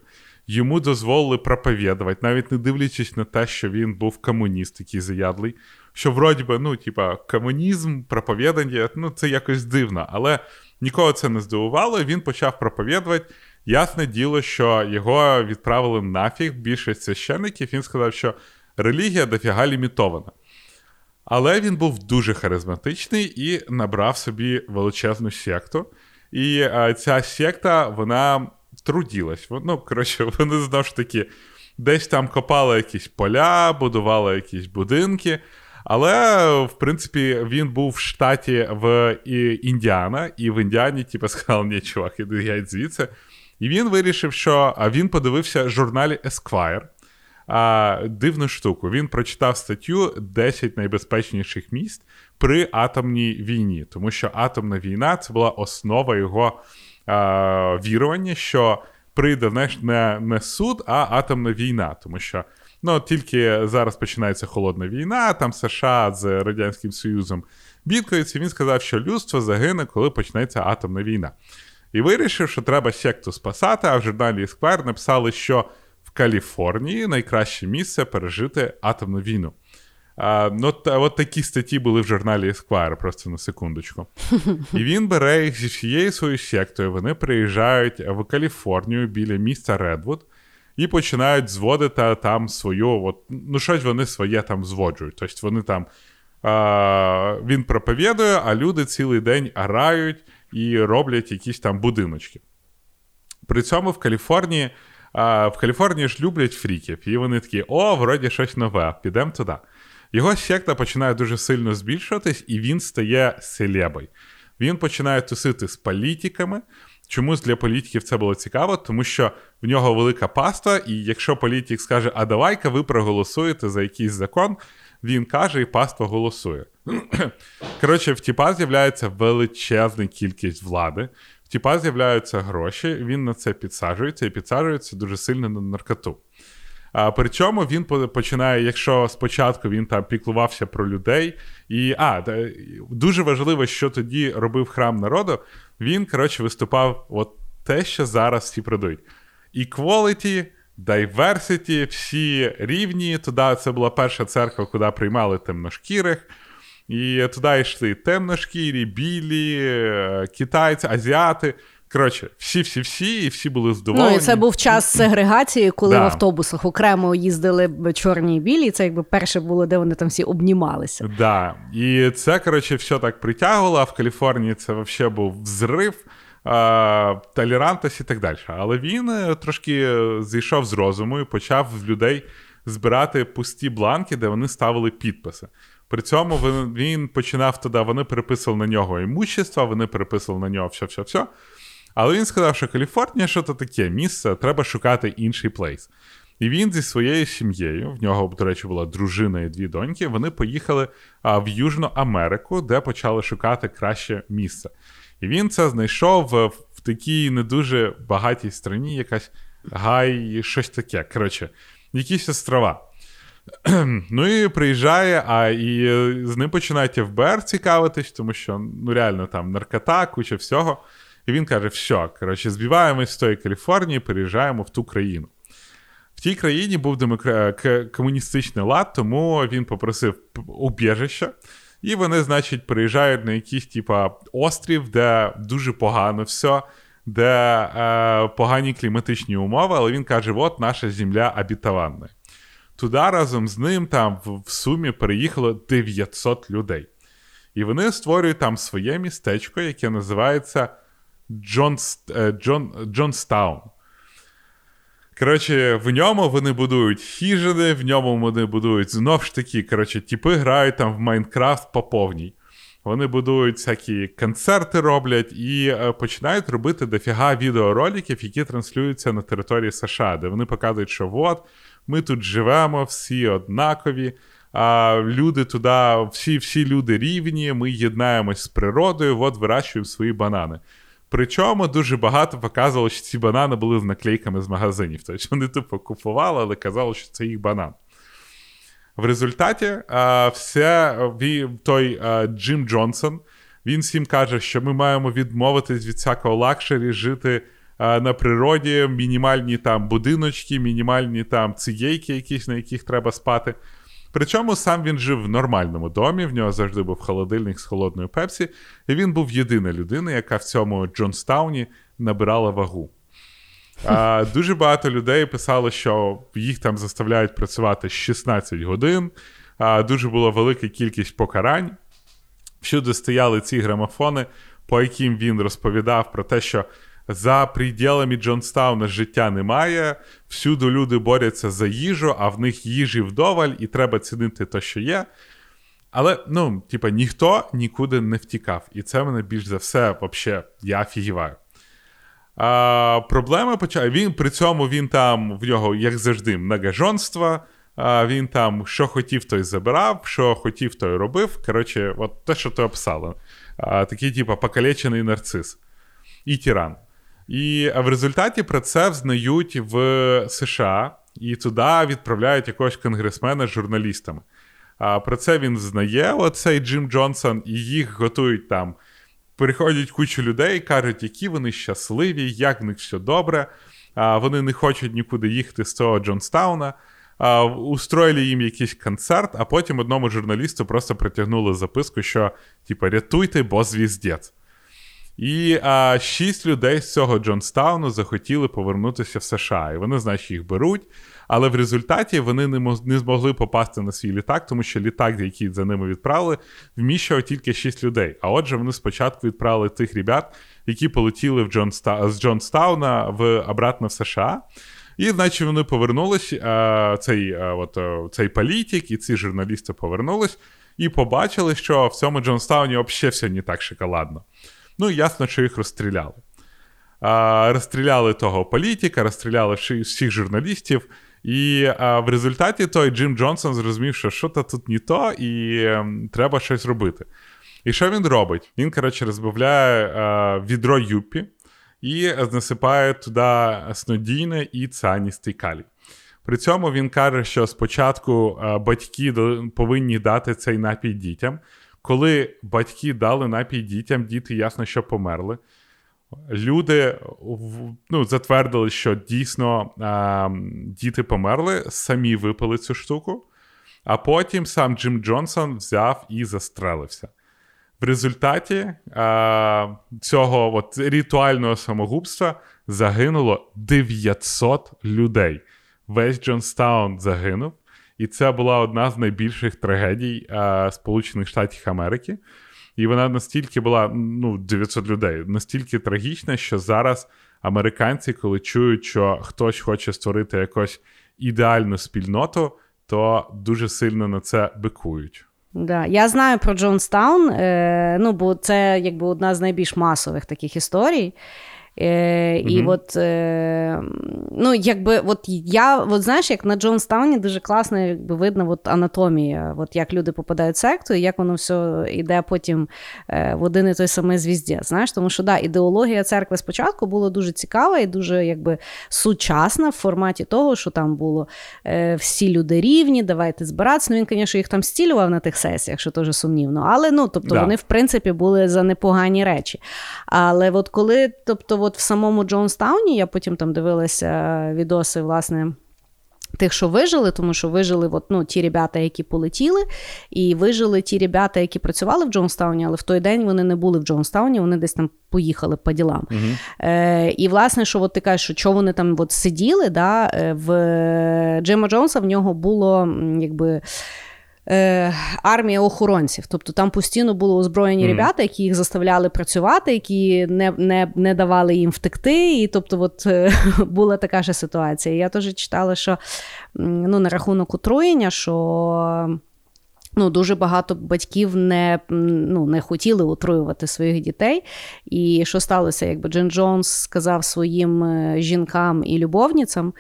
Йому дозволили проповідувати, навіть не дивлячись на те, що він був комуніст, такий заядлий. Що вроді би, ну, типа, комунізм, проповідання, ну, це якось дивно. Але нікого це не здивувало, він почав проповідувати. Ясне діло, що його відправили нафіг більшість священників. Він сказав, що релігія дофіга лімітована. Але він був дуже харизматичний і набрав собі величезну секту. І е, ця секта, вона труділась. Ну, коротше, вони знову ж таки десь там копали якісь поля, будували якісь будинки. Але, в принципі, він був в штаті в Індіана, і в Індіані, типу, сказали, ні, чувак, іди геть звідси. І він вирішив, що він подивився журналі Esquire. А, дивну штуку. Він прочитав статтю 10 найбезпечніших міст при атомній війні, тому що атомна війна це була основа його а, вірування, що прийде знаєш, не, не суд, а атомна війна. Тому що ну, тільки зараз починається холодна війна, там США з Радянським Союзом бідкаються. Він сказав, що людство загине, коли почнеться атомна війна. І вирішив, що треба секту спасати, а в журналі Esquire написали, що в Каліфорнії найкраще місце пережити атомну війну. А, ну, та, от такі статті були в журналі Esquire, просто на секундочку. І він бере їх зі всією своєю сектою. Вони приїжджають в Каліфорнію біля міста Редвуд і починають зводити там свою, от, ну щось вони своє там зводжують. Тобто вони там а, він проповідує, а люди цілий день арають і роблять якісь там будиночки. При цьому в Каліфорнії, а, в Каліфорнії ж люблять фріків, і вони такі: о, вроді щось нове, підемо туди. Його секта починає дуже сильно збільшуватись, і він стає селебой. Він починає тусити з політиками. Чомусь для політиків це було цікаво, тому що в нього велика паства, і якщо політик скаже, а давай-ка ви проголосуєте за якийсь закон, він каже, і паства голосує. Коротше, в Тіпа з'являється величезна кількість влади, в Тіпа з'являються гроші, він на це підсаджується і підсаджується дуже сильно на наркоту. А, причому він починає, якщо спочатку він там піклувався про людей, і а, дуже важливо, що тоді робив храм народу, він, коротше, виступав от те, що зараз всі продають. Equality, diversity, всі рівні. Туди це була перша церква, куди приймали темношкірих. І туди йшли темношкірі, білі, е, китайці, азіати. Коротше, всі-всі-всі, і всі були здоволені. Ну, і це був час сегрегації, коли Да. в автобусах окремо їздили чорні і білі. і Це якби перше було, де вони там всі обнімалися. Да. І це, коротше, все так притягувало. А в Каліфорнії це взагалі був взрив, а, толерантність і так далі. Але він е, трошки е, зійшов з розуму і почав в людей збирати пусті бланки, де вони ставили підписи. При цьому він, він починав туди, вони переписували на нього імущество, вони переписували на нього все-все-все. Але він сказав, що Каліфорнія що то таке місце, треба шукати інший плейс. І він зі своєю сім'єю, в нього, до речі, була дружина і дві доньки. Вони поїхали а, в Южну Америку, де почали шукати краще місце. І він це знайшов в, в такій не дуже багатій страні, якась гай, щось таке. Коротше, якісь острова. Ну і приїжджає, а і е, з ним починає ФБР цікавитись, тому що ну реально там наркота, куча всього. І він каже: все, коротше, збиваємось з тої Каліфорнії, переїжджаємо в ту країну. В тій країні був демокра... к- комуністичний лад, тому він попросив убіжища. І вони, значить, приїжджають на якийсь, типа, острів, де дуже погано все, де е, погані кліматичні умови, але він каже: от наша земля обітованна. Туди разом з ним там в, сумі переїхало 900 людей. І вони створюють там своє містечко, яке називається Джон, е, Джон, Джонстаун. Коротше, в ньому вони будують хижини, в ньому вони будують знов ж таки. Коротше, типи грають там в Майнкрафт по повній. Вони будують всякі концерти роблять і е, починають робити дофіга відеороликів, які транслюються на території США, де вони показують, що от ми тут живемо, всі однакові. А люди туди, всі всі люди рівні, ми єднаємось з природою, от вирощуємо свої банани. Причому дуже багато показувало, що ці банани були з наклейками з магазинів. Тобто вони тупо купували, але казали, що це їх банан. В результаті а, все, той а, Джим Джонсон він всім каже, що ми маємо відмовитись від всякого luxury, жити на природі, мінімальні там будиночки, мінімальні там циєйки, якісь, на яких треба спати. Причому сам він жив в нормальному домі, в нього завжди був холодильник з холодною пепсі, і він був єдина людина, яка в цьому Джонстауні набирала вагу. А, Дуже багато людей писали, що їх там заставляють працювати 16 годин. А, Дуже була велика кількість покарань. Всюди стояли ці грамофони, по яким він розповідав про те, що за приділами Джонстауна життя немає. Всюди люди борються за їжу, а в них їжі вдоволь, і треба цінити те, що є. Але, ну, типа, ніхто нікуди не втікав. І це мене більш за все, взагалі, я офігіваю. А, Проблема почала. Він при цьому він там в нього, як завжди, многожонство. А, Він там що хотів, той забирав, що хотів, той робив. Коротше, от те, що ти описала. Такий, типу, покалечений нарцис і тиран. І в результаті про це взнають в США і туди відправляють якогось конгресмена з журналістами. А про це він знає, оцей Джим Джонсон, і їх готують там. Приходять кучу людей, кажуть, які вони щасливі, як в них все добре. А, Вони не хочуть нікуди їхати з цього Джонстауна. А, Устроїли їм якийсь концерт, а потім одному журналісту просто притягнули записку, що типу, рятуйте, бо звіздець. І а, шість людей з цього Джонстауну захотіли повернутися в США. І вони, значить, їх беруть. Але в результаті вони не мог, не змогли попасти на свій літак, тому що літак, який за ними відправили, вміщував тільки шість людей. А отже, вони спочатку відправили тих ребят, які полетіли в Джонста... з Джонстауна в обратно в США. І, значить, вони повернулись. А, цей а, от, цей політик і ці журналісти повернулись і побачили, що в цьому Джонстауні взагалі все не так шоколадно. Ну, ясно, що їх розстріляли. А, Розстріляли того політика, розстріляли всіх журналістів. І а, в результаті той Джим Джонсон зрозумів, що то тут не то, і ем, треба щось робити. І що він робить? Він, коротше, розбавляє а, відро юпі і насипає туди снодійне і цианістий калій. При цьому він каже, що спочатку батьки повинні дати цей напій дітям. Коли батьки дали напій дітям, діти ясно, що померли. Люди ну, затвердили, що дійсно а, діти померли, самі випили цю штуку, а потім сам Джим Джонсон взяв і застрелився. В результаті а, цього от, ритуального самогубства загинуло 900 людей. Весь Джонстаун загинув. І це була одна з найбільших трагедій а, Сполучених Штатів Америки. І вона настільки була, ну, 900 людей, настільки трагічна, що зараз американці, коли чують, що хтось хоче створити якусь ідеальну спільноту, то дуже сильно на це бикують. Да. Я знаю про Джонстаун, е, ну, бо це якби одна з найбільш масових таких історій. Е, І от, е, ну, якби, от я, от знаєш, як на Джонстауні дуже класно якби, видно от анатомія, от як люди попадають в секту, і як воно все йде потім е, в один і той самий звізді. Знаєш, тому що да, ідеологія церкви спочатку була дуже цікава і дуже якби сучасна в форматі того, що там було е, всі люди рівні, давайте збиратися. Ну, він, звісно, їх там стілював на тих сесіях, що теж сумнівно. Але ну, тобто, да. вони, в принципі, були за непогані речі. Але от коли, тобто, от в самому Джонстауні я потім там дивилася відоси, власне. Тих, що вижили, тому що вижили от, ну, ті ребята, які полетіли, і вижили ті ребята, які працювали в Джонстауні, але в той день вони не були в Джонстауні, вони десь там поїхали по ділам. Uh-huh. Е, І, власне, що от ти кажеш, що чого вони там от сиділи, да, е, в Джима Джонса в нього було якби. Е, армія охоронців. Тобто там постійно були озброєні mm. ребята, які їх заставляли працювати, які не не, не давали їм втекти. І тобто, от е, була така ж ситуація. Я теж читала, що ну, на рахунок отруєння, що. Ну, Дуже багато батьків не ну, не хотіли отруювати своїх дітей. І що сталося? Якби Джин Джонс сказав своїм е, жінкам і любовницям,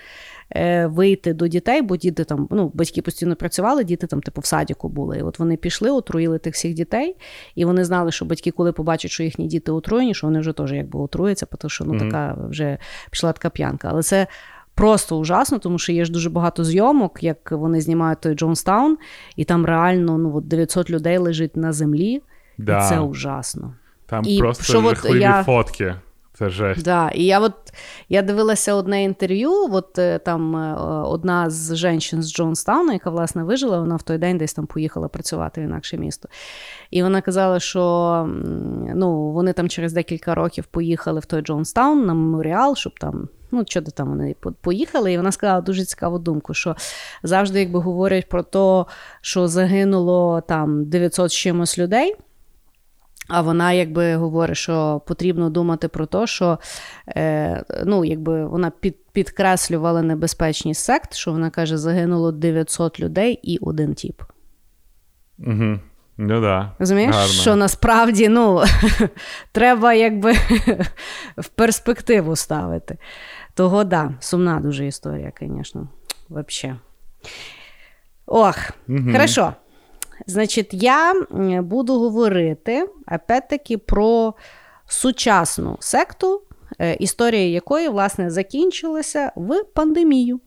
вийти до дітей, бо діти там, ну, батьки постійно працювали, діти там, типу, в садіку були. І от вони пішли, отруїли тих всіх дітей, і вони знали, що батьки, коли побачать, що їхні діти отруєні, що вони вже теж якби отруються, тому що ну, mm-hmm. така вже пішла така п'янка. Але це. Просто ужасно, тому що є ж дуже багато зйомок, як вони знімають той Джонстаун, і там реально ну, от 900 людей лежить на землі, да. і це ужасно. Там і просто жахливі я... фотки. Це жесть. Да. І я от я дивилася одне інтерв'ю. От е, там е, одна з жінок з Джонстауну, яка власне вижила, вона в той день десь там поїхала працювати в інакше місто. І вона казала, що ну, вони там через декілька років поїхали в той Джонстаун на меморіал, щоб там. Ну, що там вони поїхали, і вона сказала дуже цікаву думку, що завжди, якби говорять про те, що загинуло там 900 з чимось людей. А вона якби говорить, що потрібно думати про те, що е, ну, якби вона під, підкреслювала небезпечність сект, що вона каже, загинуло 900 людей і один тіп. Угу. Ну, да. Розумієш, Гарно. що насправді ну, треба якби в перспективу ставити. Того да, сумна дуже історія, звісно. Взагалі. Ох, угу. хорошо. Значить, я буду говорити опять-таки про сучасну секту, е, історія якої, власне, закінчилася в пандемію.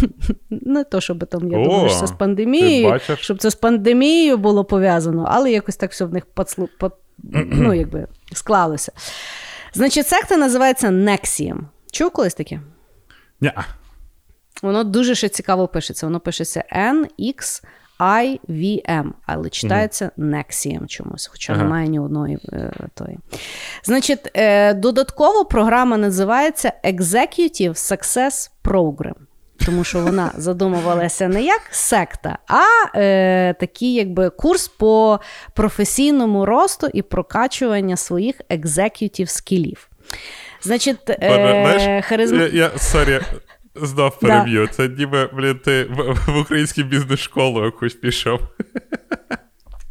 Не то, щоб там, я думаю, що це з пандемією, щоб це з пандемією було пов'язано, але якось так все в них подслу... под... ну, якби склалося. Значить, секта називається Nexium. Чув колись таке? Ні. Воно дуже ще цікаво пишеться. Воно пишеться NX. IVM, але читається Nexium чомусь, хоча ага. немає ні одної е, тої. Значить, е, додатково програма називається Executive Success Program. Тому що вона задумувалася не як секта, а е, такий якби курс по професійному росту і прокачування своїх executive skill ів. Значить, е, харизм... я, я, sorry, Знов переб'ю. Да. Це ніби, блін, ти в, в українську бізнес-школу якусь пішов.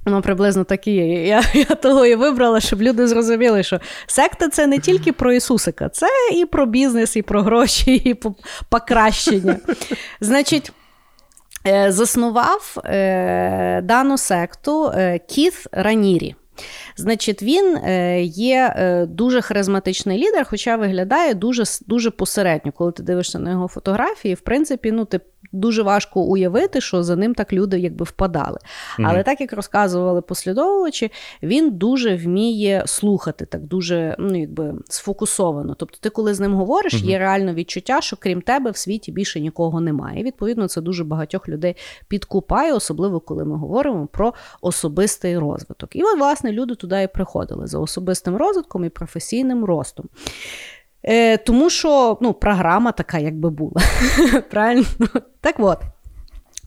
Ну, приблизно так і є. Я я того і вибрала, щоб люди зрозуміли, що секта це не тільки про Ісусика, це і про бізнес, і про гроші, і покращення. Значить, е, заснував е, дану секту е, Кіт Ранірі. Значить, він е, є е, дуже харизматичний лідер, хоча виглядає дуже дуже посередньо. Коли ти дивишся на його фотографії, в принципі, ну, ти дуже важко уявити, що за ним так люди якби впадали. Mm-hmm. Але так як розказували послідовувачі, він дуже вміє слухати, так дуже ну, якби сфокусовано. Тобто, ти, коли з ним говориш, mm-hmm. є реально відчуття, що крім тебе в світі більше нікого немає. І відповідно це дуже багатьох людей підкупає, особливо коли ми говоримо про особистий розвиток. І от, власне, люди туди і приходили за особистим розвитком і професійним ростом. Е, Тому що ну, програма така, якби була. Правильно? Так от.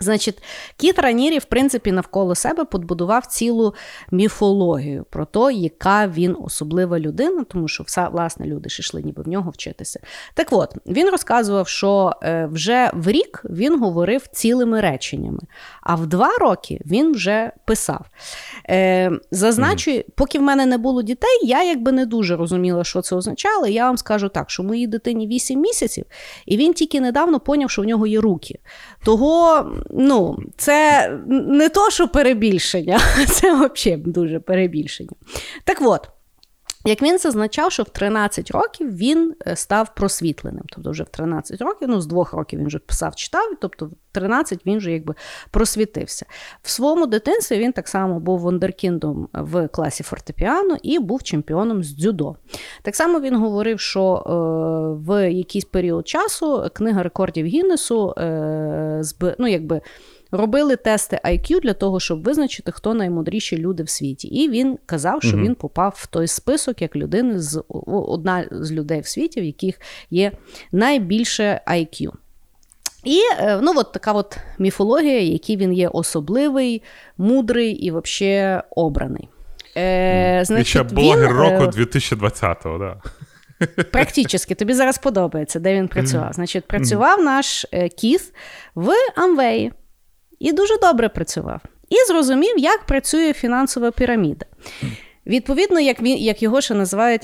Значить, Кіт Ранірі, в принципі, навколо себе подбудував цілу міфологію про те, яка він особлива людина, тому що все, власне, люди ж йшли ніби в нього вчитися. Так от, він розказував, що е, вже в рік він говорив цілими реченнями, а в два роки він вже писав. Е, Зазначу, поки в мене не було дітей, я якби не дуже розуміла, що це означало. Я вам скажу так, що моїй дитині 8 місяців, і він тільки недавно поняв, що в нього є руки. Того ну, це не то, що перебільшення, це взагалі дуже перебільшення. Так от. Як він зазначав, що в 13 років він е, став просвітленим. Тобто, вже в 13 років, ну з двох років він вже писав, читав, тобто в 13 він вже якби просвітився. В своєму дитинстві він так само був вундеркіндом в класі фортепіано і був чемпіоном з дзюдо. Так само він говорив, що е, в якийсь період часу книга рекордів Гіннесу е, ну, якби робили тести IQ для того, щоб визначити, хто наймудріші люди в світі. І він казав, що він попав в той список як людини з одна з людей в світі, в яких є найбільше IQ. І ну, от така от міфологія, який він є особливий, мудрий і взагалі обраний. Е, значить, І ще блогер він, року 2020-го, да. Практично, тобі зараз подобається, де він працював. Значить, працював наш Кіс в Амвеї і дуже добре працював. І зрозумів, як працює фінансова піраміда. Відповідно, як він як його ще називають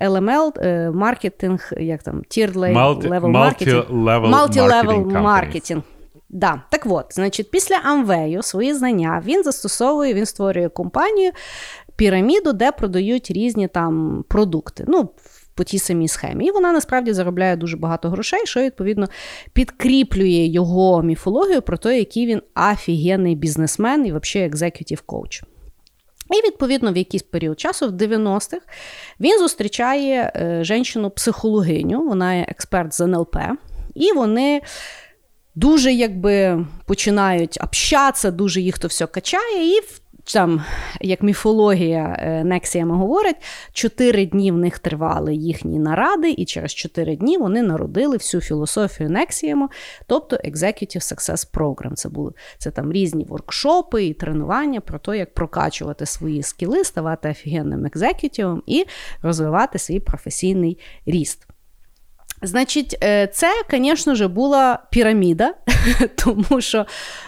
LML, е, маркетинг, як там tier level маркетинг. Multi-level маркетинг. Да. Так от, значить, після Amway свої знання він застосовує, він створює компанію, піраміду, де продають різні там продукти. Ну, по тій самій схемі. І вона насправді заробляє дуже багато грошей, що відповідно підкріплює його міфологію про те, який він офігенний бізнесмен і взагалі executive коуч. І, відповідно, в якийсь період часу, в 90-х, він зустрічає е, жінку-психологиню, вона є експерт з НЛП, і вони дуже якби починають общатися, дуже їх то все качає. і там, як міфологія е, Нексіями говорить, чотири дні в них тривали їхні наради, і через чотири дні вони народили всю філософію Нексіями, тобто Executive Success Program. Це були це там різні воркшопи і тренування про те, як прокачувати свої скіли, ставати офігенним екзекютивом і розвивати свій професійний ріст. Значить, е, це, звісно ж, була піраміда, тому що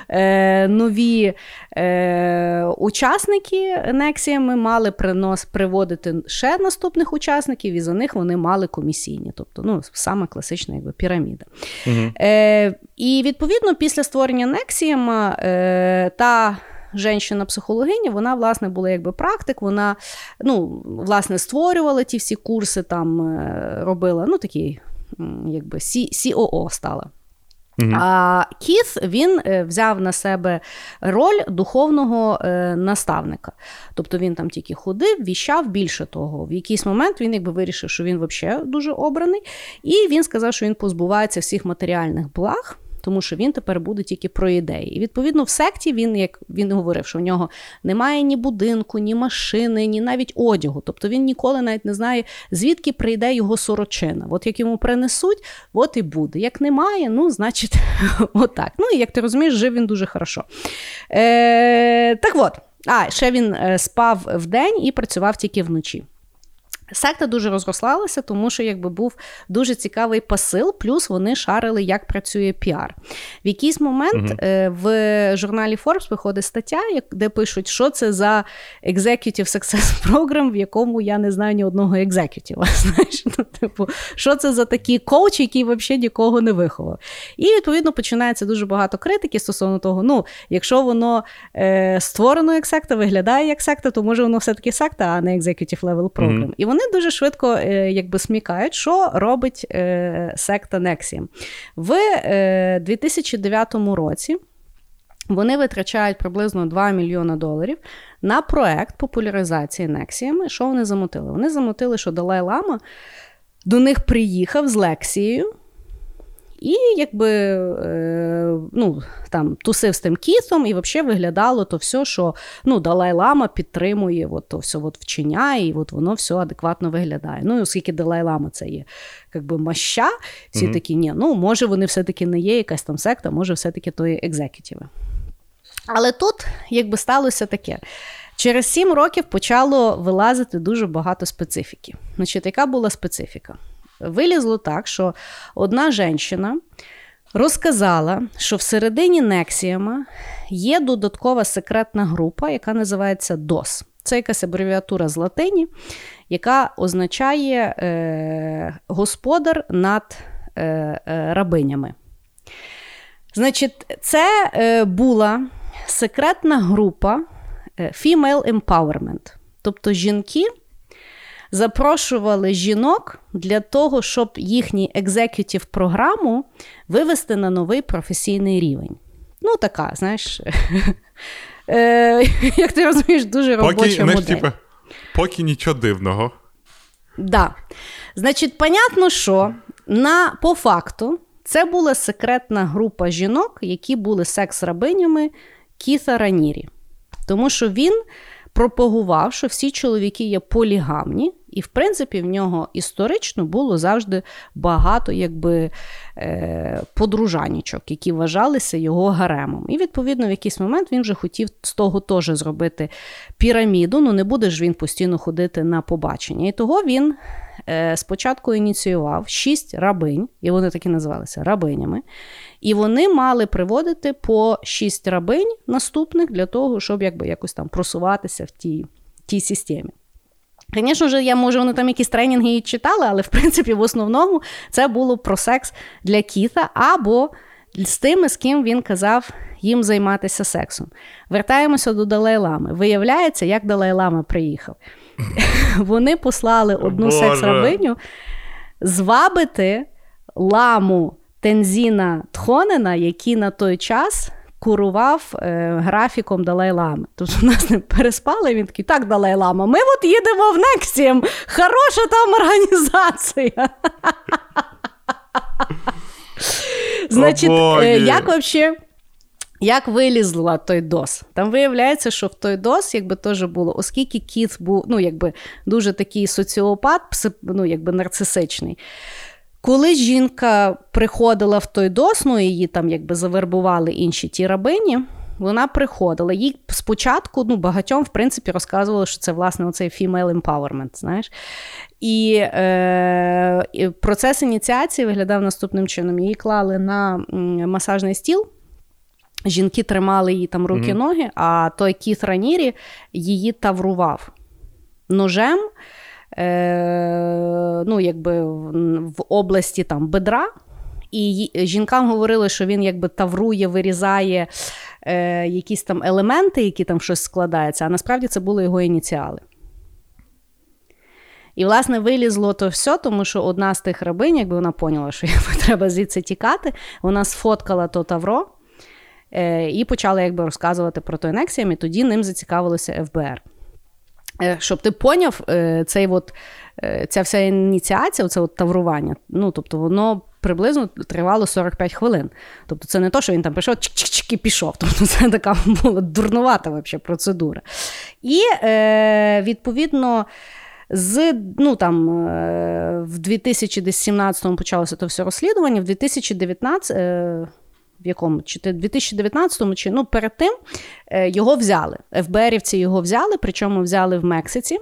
е, нові е, учасники Нексіями мали принос, приводити ще наступних учасників, і за них вони мали комісійні, тобто ну, саме класична якби, піраміда. Угу. Е, І відповідно, після створення Нексіяма е, та. Женщина-психологиня, вона, власне, була якби практик, вона ну, власне, створювала ті всі курси, там е, робила ну, такі якби COO стала. Mm-hmm. А Кіт він е, взяв на себе роль духовного е, наставника. Тобто він там тільки ходив, віщав більше того. В якийсь момент він якби вирішив, що він взагалі дуже обраний, і він сказав, що він позбувається всіх матеріальних благ тому що він тепер буде тільки про ідеї. І відповідно в секті він, як він говорив, що в нього немає ні будинку, ні машини, ні навіть одягу. Тобто він ніколи навіть не знає, звідки прийде його сорочина. От як йому принесуть, от і буде. Як немає, ну, значить, отак. Ну і як ти розумієш, жив він дуже хорошо. Е, Так от, а ще він е, спав вдень і працював тільки вночі. Секта дуже розросталася, тому що якби був дуже цікавий посил, плюс вони шарили, як працює піар. В якийсь момент uh-huh. в журналі Forbes виходить стаття, де пишуть, що це за Executive Success Program, в якому я не знаю ні одного executive а. Знаєш, ну, типу, що це за такий коуч, який взагалі нікого не виховав. І відповідно починається дуже багато критики стосовно того, ну, якщо воно е, створено як секта, виглядає як секта, то може воно все-таки секта, а не Executive Level Program. Uh-huh. І вони вони дуже швидко е, якби смікають, що робить е, секта Нексі. В 2009 е, році. Вони витрачають приблизно 2 мільйони доларів на проект популяризації Нексіями. Що вони замотили? Вони замотили, що Далай Лама до них приїхав з лекцією і якби е, ну, там тусив з тим кітом, і взагалі виглядало то все, що ну, Далай-Лама підтримує от, то все от вчення, і от воно все адекватно виглядає. Ну, і оскільки Далай-Лама це є якби маща, всі mm-hmm. такі, ні, ну може вони все-таки не є якась там секта, може, все-таки то є екзекутіви. Але тут якби сталося таке. Через сім років почало вилазити дуже багато специфіки. Значить, яка була специфіка? Вилізло так, що одна жінка розказала, що всередині Нексіяма є додаткова секретна група, яка називається DOS. Це якась абревіатура з латині, яка означає е, господар над е, е, рабинями. Значить, це е, була секретна група е, Female Empowerment. Тобто жінки, запрошували жінок для того, щоб їхній executive програму вивести на новий професійний рівень. Ну, така, знаєш, е, як ти розумієш, дуже робоча модель. Типу, поки нічого дивного. Да. Значить, понятно, що на, по факту це була секретна група жінок, які були секс-рабинями Кіта Ранірі. Тому що він пропагував, що всі чоловіки є полігамні, І, в принципі, в нього історично було завжди багато якби, е, подружанічок, які вважалися його гаремом. І, відповідно, в якийсь момент він вже хотів з того теж зробити піраміду. Ну, не буде ж він постійно ходити на побачення. І того він е, спочатку ініціював шість рабинь, і вони такі називалися рабинями. І вони мали приводити по шість рабинь наступних для того, щоб якби якось там просуватися в тій, тій системі. Звісно ж, я може, вони там якісь тренінги і читали, але в принципі в основному це було про секс для Кіта або з тими, з ким він казав їм займатися сексом. Вертаємося до Далай-Лами. Виявляється, як Далай-Лама приїхав. Вони послали одну секс-рабиню звабити ламу Тензіна Тхонена, який на той час курував е, графіком Далай-Лами. Тобто нас не переспали, він такий, так, Далай-Лама, ми от їдемо в Нексієм, хороша там організація. Значить, е, як взагалі. Як вилізла той дос? Там виявляється, що в той дос якби теж було, оскільки кіт був ну, якби, дуже такий соціопат, ну, якби нарцисичний. Коли жінка приходила в той дос, ну її там якби завербували інші ті рабині, вона приходила. Їй спочатку ну, багатьом, в принципі, розказували, що це власне оцей female empowerment, знаєш. І е, процес ініціації виглядав наступним чином: її клали на масажний стіл. Жінки тримали її там руки-ноги, mm-hmm. а той кіт Ранірі її таврував ножем е, ну, якби в області там бедра. І жінкам говорили, що він якби таврує, вирізає е, якісь там елементи, які там щось складаються, а насправді це були його ініціали. І, власне, вилізло то все, тому що одна з тих рабинь, якби вона поняла, що треба звідси тікати, вона сфоткала то тавро е, і почала якби розказувати про той нексіям, і тоді ним зацікавилося ФБР. Е, щоб ти поняв, е, цей от, е, ця вся ініціація, це таврування, ну, тобто воно приблизно тривало 45 хвилин. Тобто це не то, що він там прийшов, чик-чик-чик і пішов. Тобто це така була дурнувата вообще процедура. І відповідно. З ну там в 2017-му почалося то все розслідування, в 2019 в якому чи 2019-му, чи ну перед тим е, його взяли. ФБРівці його взяли, причому взяли в Мексиці.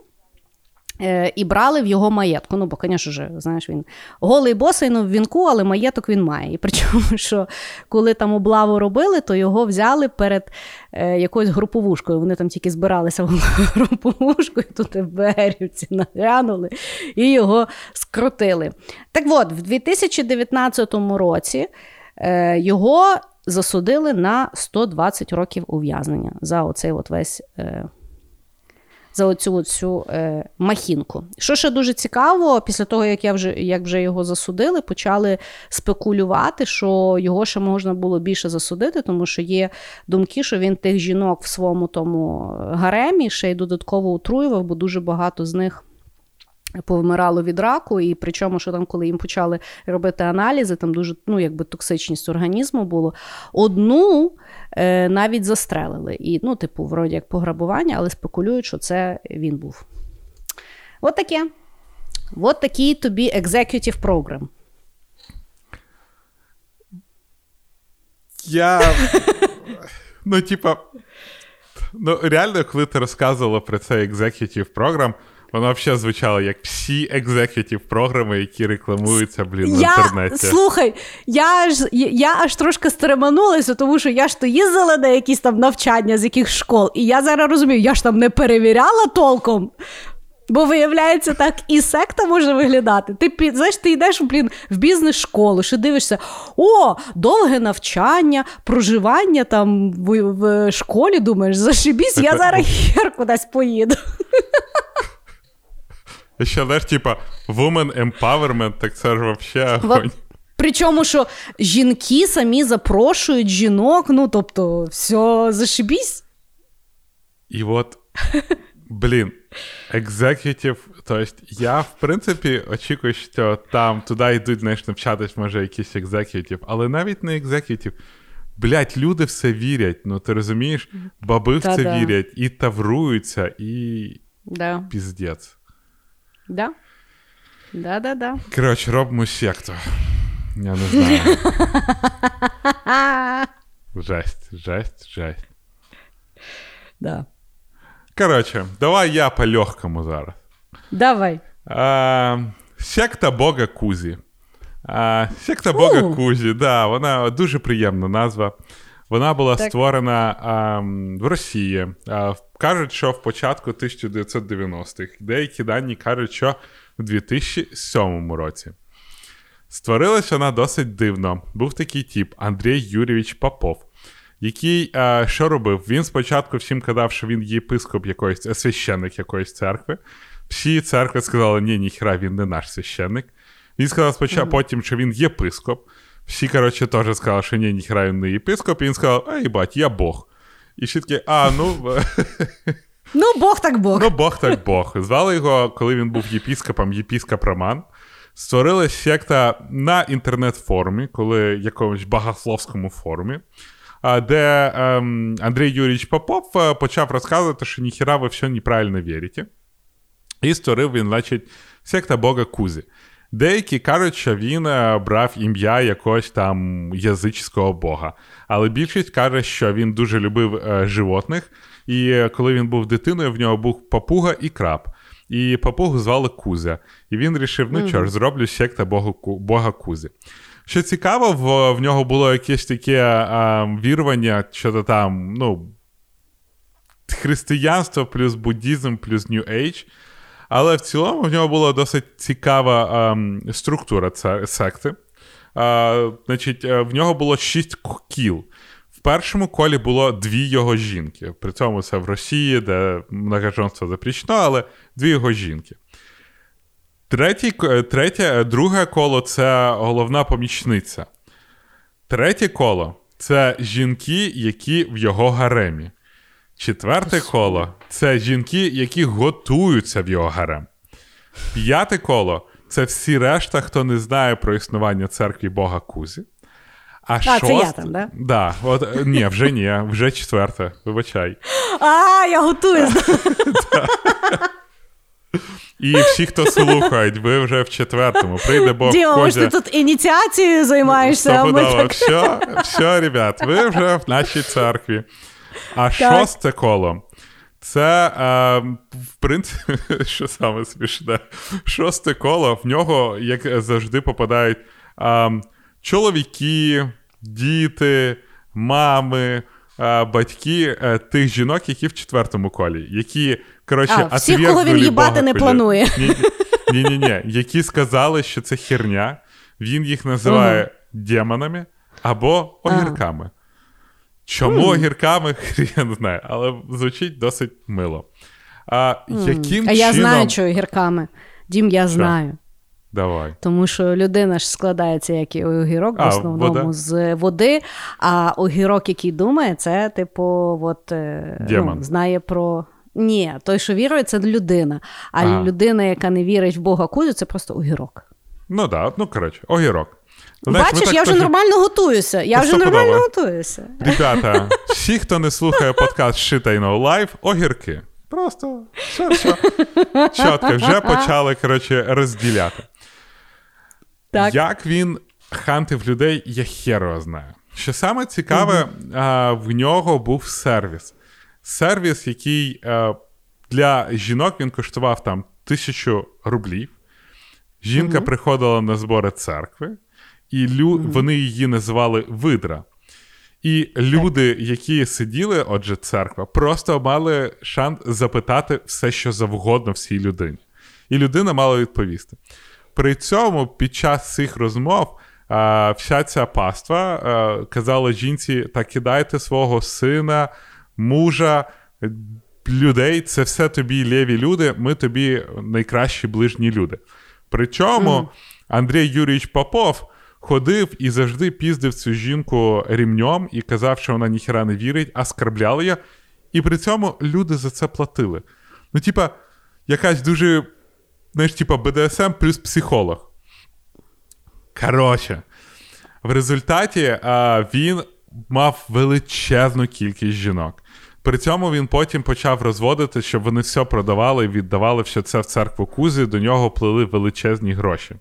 Е, і брали в його маєтку. Ну, бо, звісно ж, знаєш, він голий босий ну, в вінку, але маєток він має. І причому, що коли там облаву робили, то його взяли перед е, якоюсь груповушкою. Вони там тільки збиралися в груповушку, і тут ФБРівці наглянули і його скрутили. Так от, в 2019 році. Е, його засудили на 120 років ув'язнення за оцей от весь. Е, за оцю оцю е, махінку. Що ще дуже цікаво, після того, як я вже як вже його засудили, почали спекулювати, що його ще можна було більше засудити, тому що є думки, що він тих жінок в своєму тому гаремі ще й додатково отруював, бо дуже багато з них Повмирало від раку, і причому, що там, коли їм почали робити аналізи, там дуже ну, якби токсичність організму було. Одну е, навіть застрелили. І, ну, типу, вроді як пограбування, але спекулюють, що це він був. От таке. От такий тобі executive program. Я. Ну, типа, ну, реально, коли ти розказувала про цей executive program, Воно взагалі звучало як всі екзекутів програми, які рекламуються, блін, в я, інтернеті. Слухай, я ж я аж трошки стреманулася, тому що я ж то їздила на якісь там навчання з яких школ, і я зараз розумію, я ж там не перевіряла толком. Бо виявляється, так і секта може виглядати. Ти знаєш, ти йдеш блін, в бізнес-школу, що дивишся, о, довге навчання, проживання там в, в школі. Думаєш, зашибісь, я зараз хер кудись поїду. Ще знаєш, типа, woman empowerment, так це ж взагалі огонь. Причому, що жінки самі запрошують жінок, ну тобто, все, зашибісь. І от, блін, екзекутів, тобто я, в принципі, очікую, що там туди йдуть, знаєш, навчатись, може, якісь екзекутів, але навіть не екзекутів. Блять, люди все вірять, ну ти розумієш? Баби в це вірять і тавруються, і да. піздець. Да. Да-да-да. Коротше, робимо секту. Я не знаю. Жесть, жесть, жесть. Да. Коротше, давай я по легкому зараз. Давай. А, секта Бога Кузі. А, секта Бога У. Кузі, да, вона дуже приємна назва. Вона була Так. створена а, в Росії. А, кажуть, що в початку 1990-х. Деякі дані кажуть, що в 2007 році. Створилась вона досить дивно. Був такий тип Андрій Юрійович Попов, який е, що робив? Він спочатку всім казав, що він єпископ якоїсь, е, священник якоїсь церкви. Всі церкви сказали, ні, ніхера, він не наш священник. Він сказав спочатку потім, що він єпископ. Всі, коротше, теж сказали, що ні, ніхера він не єпископ. І він сказав, ей, бать, я Бог. І всі такі, а, ну, Ну, Бог так Бог. Ну, Бог так Бог. Звали його, коли він був єпіскопом, єпіскоп Роман. Створилась секта на інтернет-форумі, коли якомусь богословському форумі, де ем, Андрій Юрійович Попов е, почав розказувати, що ніхіра ви все неправильно вірите. І створив він, значить, секта Бога Кузі. Деякі кажуть, що він е, брав ім'я якогось там язичського бога. Але більшість каже, що він дуже любив е, животних, і е, коли він був дитиною, в нього був папуга і краб. І папугу звали Кузя. І він вирішив, ну що ж, зроблю секта бога, Ку- бога Кузі. Що цікаво, в, в нього було якесь таке а, вірування, що то там, ну, християнство плюс буддізм плюс New Age. Але в цілому в нього була досить цікава ем, структура це- секти. Е, значить, е, в нього було шість кіл. В першому колі було дві його жінки. При цьому це в Росії, де многоженство запрещено, але дві його жінки. Е, третє, е, друге коло це головна помічниця. Третє коло це жінки, які в його гаремі. Четверте коло це жінки, які готуються в його гарем. П'яте коло це всі решта, хто не знає про існування церкві Бога Кузі. А, це шосте... я там, да? Да, от, ні, вже ні, вже четверте, вибачай. А, я готуюсь. І всі, хто слухають, ви вже в четвертому. Прийде Бог Діма, Кузя. ти тут ініціацією займаєшся, а ми так. Все, все, ребят, ви вже в нашій церкві. А шосте коло. Це, е, в принципі, що саме смішне, шосте коло, в нього, як завжди, попадають е, чоловіки, діти, мами, е, батьки е, тих жінок, які в четвертому колі, які, коротше, А, всіх, кого він їбати не планує. Ні, ні, ні, які сказали, що це херня. Він їх називає демонами або огірками. Чому огірками, я не знаю, але звучить досить мило. А яким А я чином... знаю, що огірками. Дім, я знаю. Давай. Тому що людина ж складається, як і огірок, в основному вода. з води. А огірок, який думає, це, типу, от, е, ну, знає про. Ні, той, що вірує, це людина. А Ага. людина, яка не вірить в Бога Кузю, це просто огірок. Ну так, ну коротше, огірок. Ну, Бачиш, я вже теж- нормально готуюся. Я вже нормально готуюся. Ребята, всі, хто не слухає подкаст Shit I Know Live, огірки. Просто все, все. Чітко, вже почали, коротше, розділяти. Так. Як він хантив людей, я хер його знаю. Що саме цікаве, а, в нього був сервіс. Сервіс, який а, для жінок він коштував там тисячу рублів. Жінка приходила на збори церкви, і лю... вони її називали видра. І люди, які сиділи, отже, церква, просто мали шанс запитати все, що завгодно всій людині. І людина мала відповісти. При цьому під час цих розмов а, вся ця паства а, казала жінці: та кидайте свого сина, мужа, людей, це все тобі лєві люди, ми тобі найкращі ближні люди. Причому Андрій Юрійович Попов ходив і завжди піздив цю жінку рівнем і казав, що вона ніхера не вірить, а скарбляли її. І при цьому люди за це платили. Ну, типа, якась дуже, знаєш, типа БДСМ плюс психолог. Коротше, в результаті а, він мав величезну кількість жінок. При цьому він потім почав розводити, щоб вони все продавали і віддавали все це в церкву Кузі, до нього плили величезні гроші.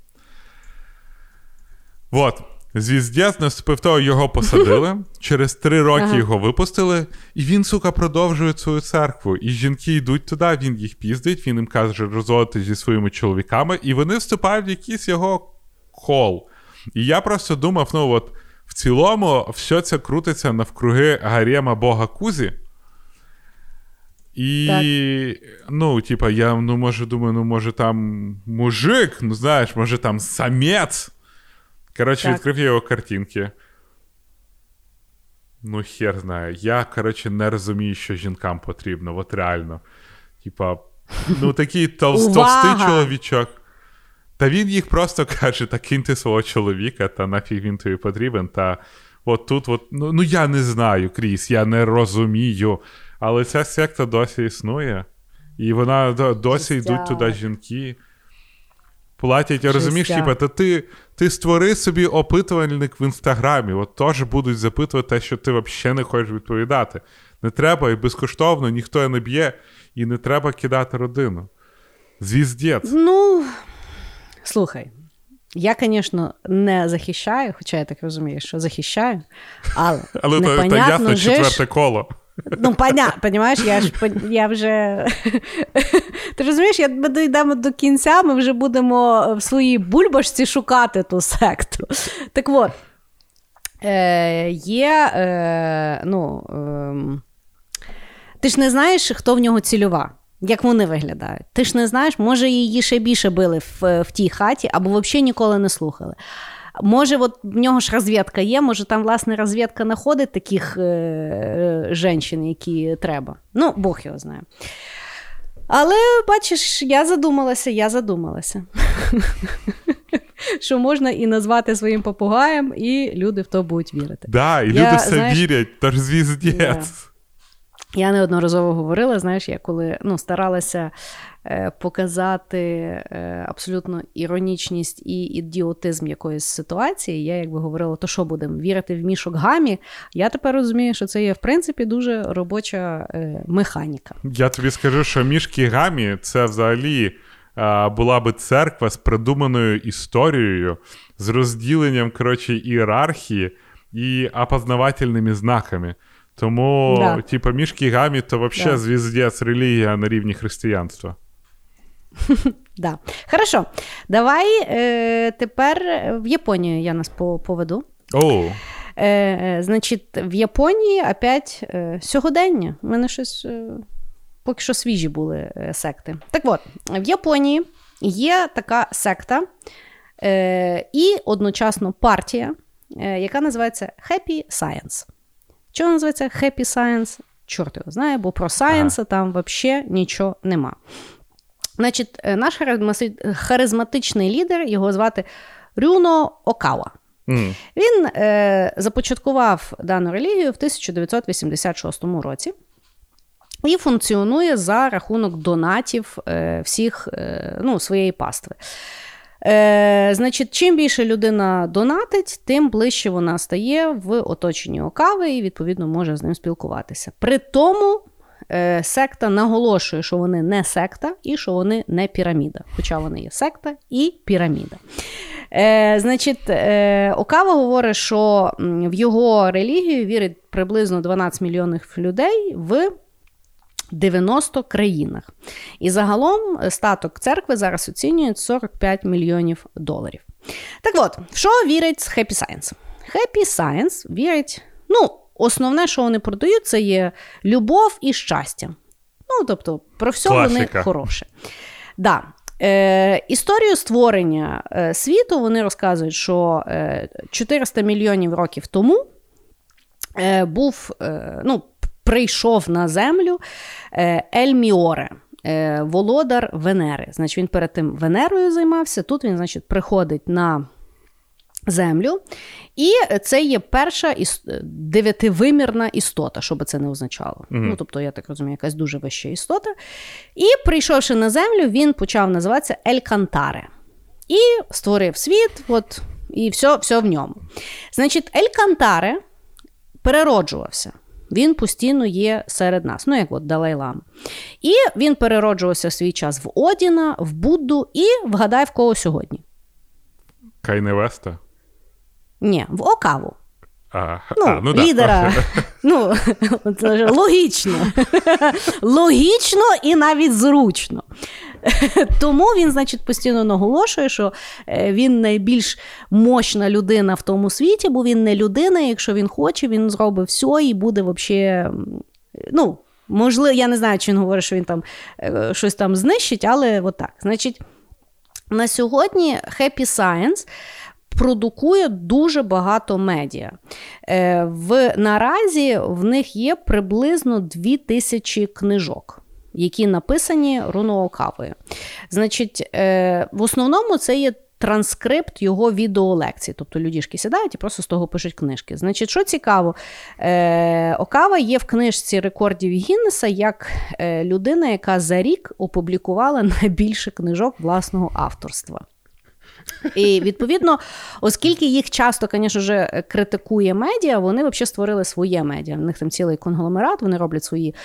От. Звіздець наступив того, його посадили. Через три роки ага. його випустили, і він, сука, продовжує свою церкву. І жінки йдуть туди, він їх піздить, він їм каже розводити зі своїми чоловіками, і вони вступають в якийсь його кол. І я просто думав: ну от в цілому, все це крутиться навкруги гарема Бога Кузі. І, так. ну, типа, я ну, може думаю, ну, може, там мужик, ну знаєш, може там самець. Коротше, відкрив його картинки. Ну, хер знає. Я, коротше, не розумію, що жінкам потрібно, от реально. Типа, ну такий товстий чоловічок. Та він їх просто каже: та киньте свого чоловіка, та нафіг він тобі потрібен. Та от тут, от, ну, ну я не знаю, Кріс, я не розумію. Але ця секта досі існує. І вона досі йдуть туди жінки. Платять, я розумієш, типа, та ти ти створи собі опитувальник в інстаграмі, от теж будуть запитувати те, що ти взагалі не хочеш відповідати. Не треба і безкоштовно, ніхто не б'є, і не треба кидати родину. Звіздець. Ну, слухай, я, звісно, не захищаю, хоча я так розумію, що захищаю, але. Але то, то ясно четверте коло. Ну, понятно, понимаєш, я ж я вже. Ти розумієш, як ми дійдемо до кінця, ми вже будемо в своїй бульбашці шукати ту секту. Так от, е, є. е, ну, е, Ти ж не знаєш, хто в нього цільова. Як вони виглядають? Ти ж не знаєш, може її ще більше били в в тій хаті, або взагалі ніколи не слухали. Може, от в нього ж розвідка є, може там, власне, розвідка знаходить таких е, е, жінчин, які треба. Ну, Бог його знає. Але бачиш, я задумалася, я задумалася. Що можна і назвати своїм попугаєм, і люди в то будуть вірити. Да, і люди все вірять, тож звіздець. Я неодноразово говорила, знаєш, я коли ну, старалася Е, показати е, абсолютно іронічність і ідіотизм якоїсь ситуації. Я якби говорила, то що будемо вірити в мішок гамі. Я тепер розумію, що це є в принципі дуже робоча е, механіка. Я тобі скажу, що мішки гамі це взагалі. Була би церква з придуманою історією, з розділенням коротше, ієрархії і опознавательними знаками. Тому, да. типа, мішки гамі то взагалі да. звіздець релігія на рівні християнства. Да. Хорошо. Давай е, тепер в Японію я нас поведу. Oh. Е, Значить, в Японії опять е, сьогодення. У мене щось е, поки що свіжі були е, секти. Так от, в Японії є така секта е, і одночасно партія, е, яка називається Happy Science. Чого називається Happy Science? Чорт його знає, бо про Science ага. там взагалі нічого нема. Значить, е, наш харизматичний лідер, його звати Рюно Окава. Mm. Він е, започаткував дану релігію в 1986 році і функціонує за рахунок донатів е, всіх е, ну, своєї пастви. Е, Значить, чим більше людина донатить, тим ближче вона стає в оточенні Окави і, відповідно, може з ним спілкуватися. При тому е, секта наголошує, що вони не секта і що вони не піраміда. Хоча вони є секта і піраміда. Е, Значить, е, Окава говорить, що в його релігію вірить приблизно 12 мільйонів людей в 90 країнах. І загалом статок церкви зараз оцінюють 45 мільйонів доларів. Так от, в що вірить Happy Science? Happy Science вірить, ну, Основне, що вони продають, це є любов і щастя. Ну, тобто, про все Класика. вони хороше. Да. Е, Історію створення е, світу вони розказують, що е, 400 мільйонів років тому е, був, е, ну, прийшов на землю е, Ель Міоре. Е, володар Венери. Значить, він перед тим Венерою займався. Тут він, значить, приходить на землю. І це є перша іс... дев'ятивимірна істота, що би це не означало. мм Ну, Тобто, я так розумію, якась дуже вища істота. І прийшовши на землю, він почав називатися Ель Кантаре. І створив світ, от, і все все в ньому. Значить, Ель Кантаре перероджувався. Він постійно є серед нас, ну як от Далай-Лама. І він перероджувався в свій час в Одіна, в Будду і вгадай в кого сьогодні. Кайне Веста? Ні, в Окаву. А, Ну, а, ну да. лідера. Ну, це ж логічно. Логічно і навіть зручно. Тому він, значить, постійно наголошує, що е, він найбільш мощна людина в тому світі, бо він не людина. Якщо він хоче, він зробить все і буде взагалі. Ну, можливо, я не знаю, чи він говорить, що він там е, щось там знищить, але отак. Значить, на сьогодні Happy Science продукує дуже багато медіа. Е, в, Наразі в них є приблизно 2000 книжок. Які написані Руноокавою. Значить, е, в основному це є транскрипт його відеолекцій. Тобто людішки сідають і просто з того пишуть книжки. Значить, що цікаво, е, Окава є в книжці рекордів Гіннеса як е, людина, яка за рік опублікувала найбільше книжок власного авторства. І відповідно, оскільки їх часто, звісно ж, критикує медіа, вони взагалі створили своє медіа. У них там цілий конгломерат, вони роблять свої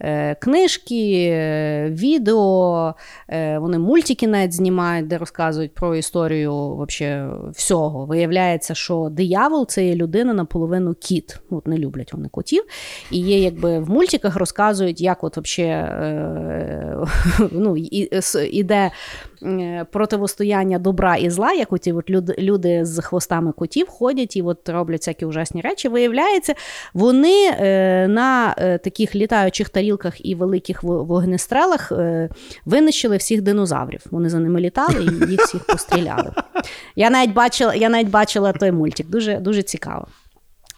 е, книжки, е, відео, е, вони мультики навіть знімають, де розказують про історію вообще всього. Виявляється, що диявол це є людина наполовину кіт. От не люблять вони котів. І є, якби в мультиках розказують, як от вообще е, ну, іде противостояння добра і зла, як оті от люди, з хвостами котів ходять і от роблять всякі ужасні речі. Виявляється, вони е, на е, таких літаючих тарілках і великих вогнестрелах е, винищили всіх динозаврів. Вони за ними літали і їх всіх постріляли. Я навіть бачила я навіть бачила той мультик, дуже, дуже цікаво.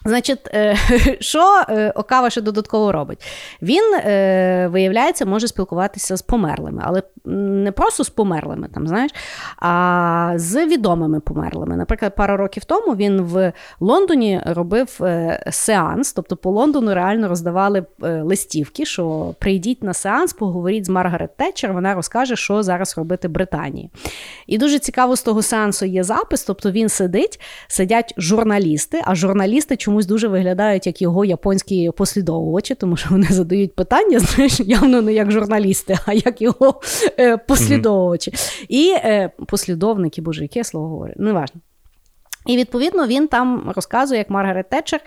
Значить, е, що е, Окава ще додатково робить? Він, е, виявляється, може спілкуватися з померлими, але не просто з померлими, там, знаєш, а з відомими померлими. Наприклад, пару років тому він в Лондоні робив сеанс, тобто по Лондону реально роздавали листівки, що прийдіть на сеанс, поговоріть з Маргарет Тетчер, вона розкаже, що зараз робити Британії. І дуже цікаво з того сеансу є запис, тобто він сидить, сидять журналісти, а журналісти чому чомусь дуже виглядають як його японські послідовувачі, тому що вони задають питання, знаєш, явно не як журналісти, а як його е, послідовувачі. Mm-hmm. І е, послідовники, боже, яке слово говорю, неважно. І відповідно він там розказує, як Маргарет Тетчер,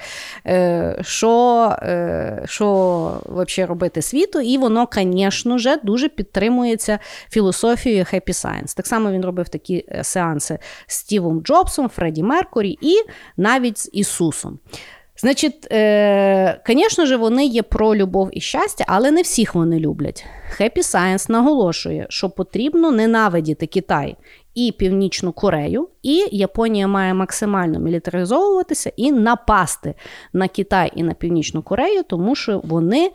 е, що е, що взагалі робити світу, і воно, звісно ж, дуже підтримується філософією Happy Science. Так само він робив такі е, сеанси з Стівом Джобсом, Фредді Меркурі і навіть з Ісусом. Значить, звісно ж, вони є про любов і щастя, але не всіх вони люблять. Happy Science наголошує, що потрібно ненавидіти Китай і Північну Корею, і Японія має максимально мілітаризовуватися і напасти на Китай і на Північну Корею, тому що вони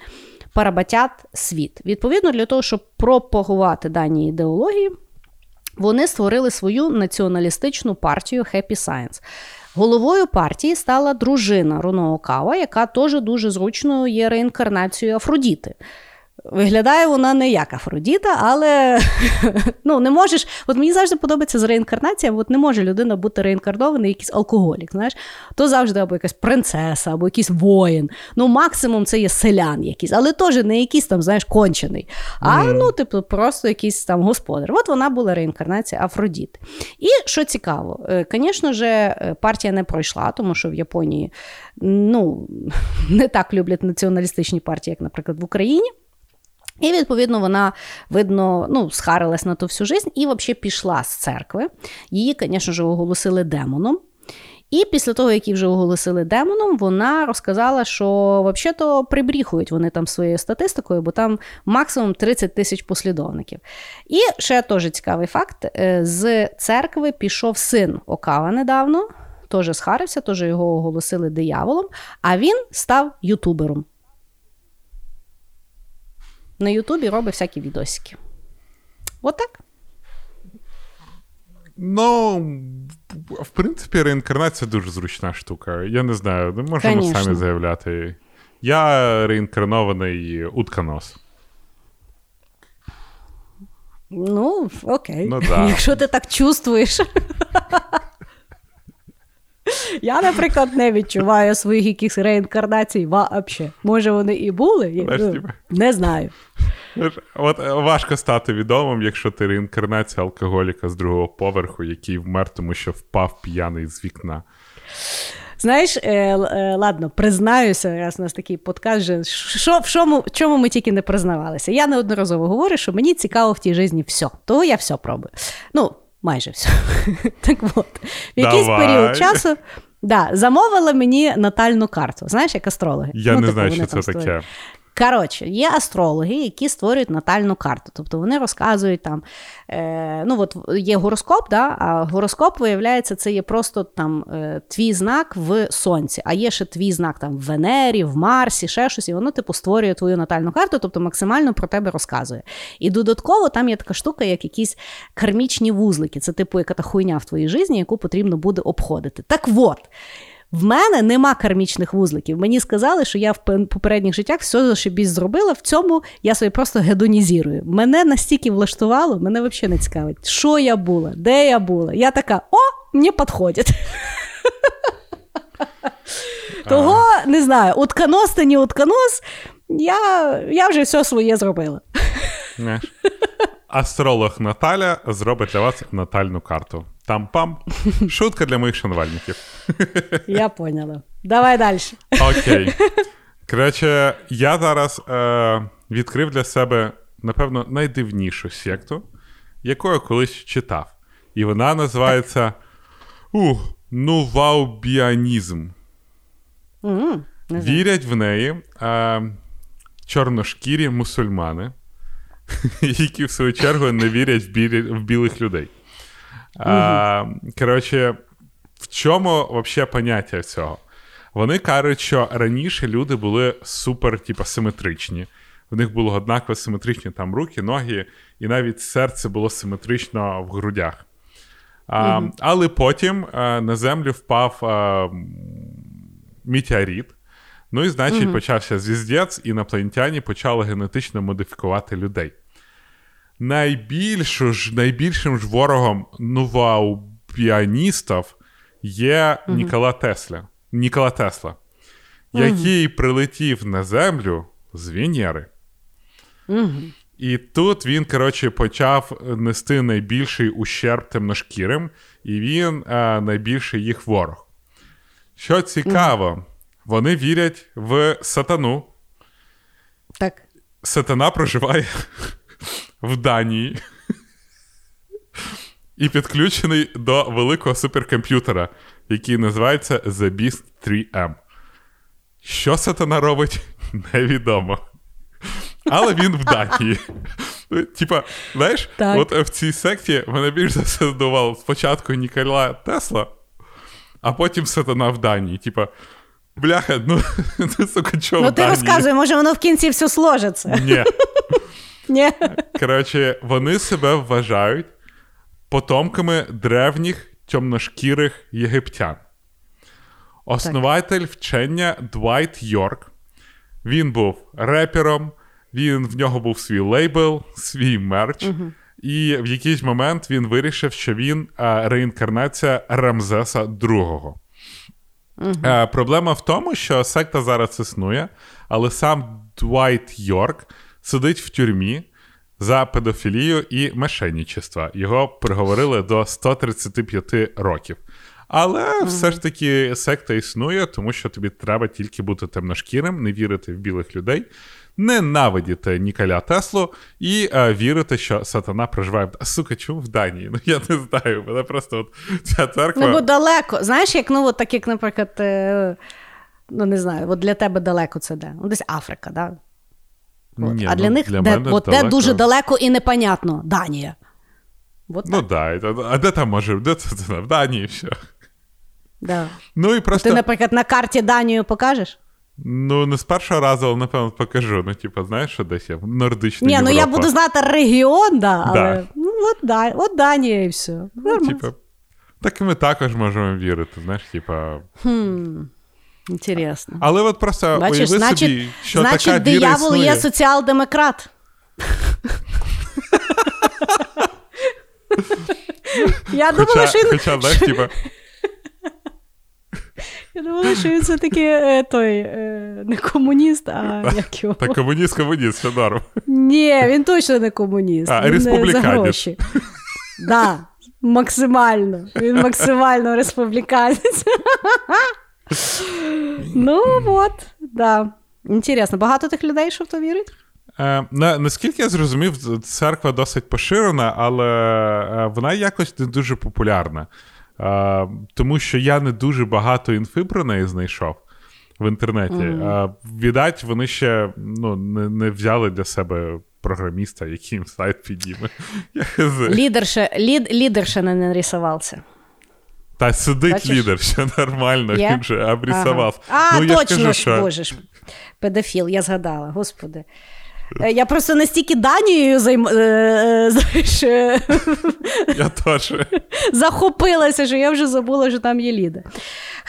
парабатять світ. Відповідно, для того, щоб пропагувати дані ідеології, вони створили свою націоналістичну партію Happy Science. Головою партії стала дружина Руно Окава, яка теж дуже зручно є реінкарнацією Афродіти. Виглядає вона не як Афродіта, але ну, не можеш. От мені завжди подобається з реінкарнаціями, от не може людина бути реінкарнований, якийсь алкоголік. знаєш. То завжди або якась принцеса, або якийсь воїн. Ну, максимум це є селян якийсь, але теж не якийсь там, знаєш, кончений. А mm. ну, типу, просто якийсь там господар. От вона була реінкарнація Афродіти. І що цікаво, звісно е, ж, е, партія не пройшла, тому що в Японії ну, не так люблять націоналістичні партії, як, наприклад, в Україні. І, відповідно, вона, видно, ну, схарилась на то всю життя і взагалі пішла з церкви. Її, звісно ж, оголосили демоном. І після того, як її вже оголосили демоном, вона розказала, що взагалі-то прибріхують вони там своєю статистикою, бо там максимум 30 тисяч послідовників. І ще теж цікавий факт: е, з церкви пішов син Окава недавно, теж схарився, теж його оголосили дияволом, а він став ютубером на Ютубі робить всякі відосики. Отак. Ну, в принципі, реінкарнація дуже зручна штука. Я не знаю, можемо Конечно. самі заявляти. Я реінкарнований утконос. Ну, окей. Ну, да. Якщо ти так чувствуєш. Я, наприклад, не відчуваю своїх якихось реінкарнацій вообще. Може, вони і були? Я, ну, типу. не знаю. От е, важко стати відомим, якщо ти реінкарнація алкоголіка з другого поверху, який вмер, тому що впав п'яний з вікна. Знаєш, е, е, ладно, признаюся, раз у нас такий подкаст, же, що, в чому, в чому ми тільки не признавалися. Я неодноразово говорю, що мені цікаво в тій житті все. Того я все пробую. Ну, майже все. Так от, в якийсь Давай. період часу да, замовила мені натальну карту. Знаєш, як астрологи. Я Ну, не типу, знаю, що це створюють. таке. Коротше, є астрологи, які створюють натальну карту. Тобто вони розказують там, е, ну от є гороскоп, да, а гороскоп, виявляється, це є просто там е, твій знак в сонці, а є ще твій знак там в Венері, в Марсі, ще щось, і воно типу створює твою натальну карту, тобто максимально про тебе розказує. І додатково там є така штука, як якісь кармічні вузлики. Це типу яка та хуйня в твоїй житті, яку потрібно буде обходити. Так от. В мене нема кармічних вузликів. Мені сказали, що я в попередніх життях все зашибісь зробила. В цьому я собі просто гедонізірую. Мене настільки влаштувало, мене взагалі не цікавить, що я була, де я була. Я така: о, мені підходить. Того не знаю, утконос та не утконос, я, я вже все своє зробила. Астролог Наталя зробить для вас натальну карту. Там-пам. Шутка для моїх шанувальників. Я поняла. Давай далі. Окей. Коротше, я зараз е, відкрив для себе, напевно, найдивнішу секту, яку я колись читав. І вона називається ух, Нуваубіанізм. Знаю. Вірять в неї е, чорношкірі мусульмани, які в свою чергу не вірять в, білі, в білих людей. Е, коротше, в чому взагалі поняття цього? Вони кажуть, що раніше люди були супер, типу, симетричні. В них було однаково симетричні там руки, ноги, і навіть серце було симетрично в грудях. А, Але потім е, на землю впав е, метеорит. Ну і значить, почався звіздець, і інопланетяні почали генетично модифікувати людей. Найбільшу ж, найбільшим ж ворогом новаубіаністів є Нікола Тесла. Нікола Тесла, який прилетів на землю з Венери. І тут він, коротше, почав нести найбільший ущерб темношкірим, і він е, найбільший їх ворог. Що цікаво, вони вірять в сатану. Так. Сатана проживає в Данії і підключений до великого суперкомп'ютера, який називається The Beast 3M. Що сатана робить, невідомо. Але він в Данії. Ну, Типа, знаєш, Так. от в цій секті мене більш за все здував спочатку Нікола Тесла, а потім сатана в Данії. Типа, бляха, ну, ну сука, чого Ну в ти Данії? розказуй, може воно в кінці все сложиться. Ні. Ні. Коротше, вони себе вважають потомками древніх темношкірих єгиптян. Основатель вчення Двайт Йорк. Він був репером, він, в нього був свій лейбл, свій мерч. І в якийсь момент він вирішив, що він а, реінкарнація Рамзеса II. Е, проблема в тому, що секта зараз існує, але сам Двайт Йорк сидить в тюрмі за педофілію і мошенничество. Його приговорили до 135 років. Але все ж таки секта існує, тому що тобі треба тільки бути темношкірим, не вірити в білих людей, ненавидіти Ніколя Теслу і е, вірити, що сатана проживає в сука, чому в Данії? Ну я не знаю. Мене просто от ця церква. Ну, бо далеко. Знаєш, як ну, от так як, наприклад, е, ну не знаю, от для тебе далеко це де? Ну, десь Африка, да? Ні, а для ну, них для де, от, де дуже далеко і непонятно. Данія. От Ну так. да, а де там може? Де це, в Данії все. Да. Ну і просто. Ти, наприклад, на карті Данію покажеш? Ну, не з першого разу, але напевно покажу. Ну, типу, знаєш, що десь є нордична Ні, ну я буду знати регіон, да, але Да. ну, от, да, от Данія і все. Ну, типу, так і ми також можемо вірити, знаєш, типа. Хм, інтересно. Але от просто Бачиш, уяви значить, собі, що значить така віра диявол існує. є соціал-демократ. Я думала, що він хоча, знаєш, типа. Я думала, що він все-таки е, той е, не комуніст, а як його. Та комуніст, комуніст, все норм. Ні, він точно не комуніст. А, він е, за республіканець. гроші. Да, максимально. Він максимально республіканець. ну, от, да. Інтересно, багато тих людей, що в то вірить? Е, на, наскільки я зрозумів, церква досить поширена, але е, вона якось не дуже популярна. Е, тому що я не дуже багато інфи про неї знайшов в інтернеті. Мгм. Е, відать, вони ще ну, не, не взяли для себе програміста, який їм сайт підніме. Я хз. Лідерша, лід, лідерша не нарисувався. Та сидить Бачиш? лідер, що нормально, Є? він же обрисував. Ага. А, ну, я точно ж кажу, що... боже ж. Педофіл, я згадала, господи. Е, Я просто настільки Данією займ... е, е, знаєш, Я теж. захопилася, що я вже забула, що там є ліда.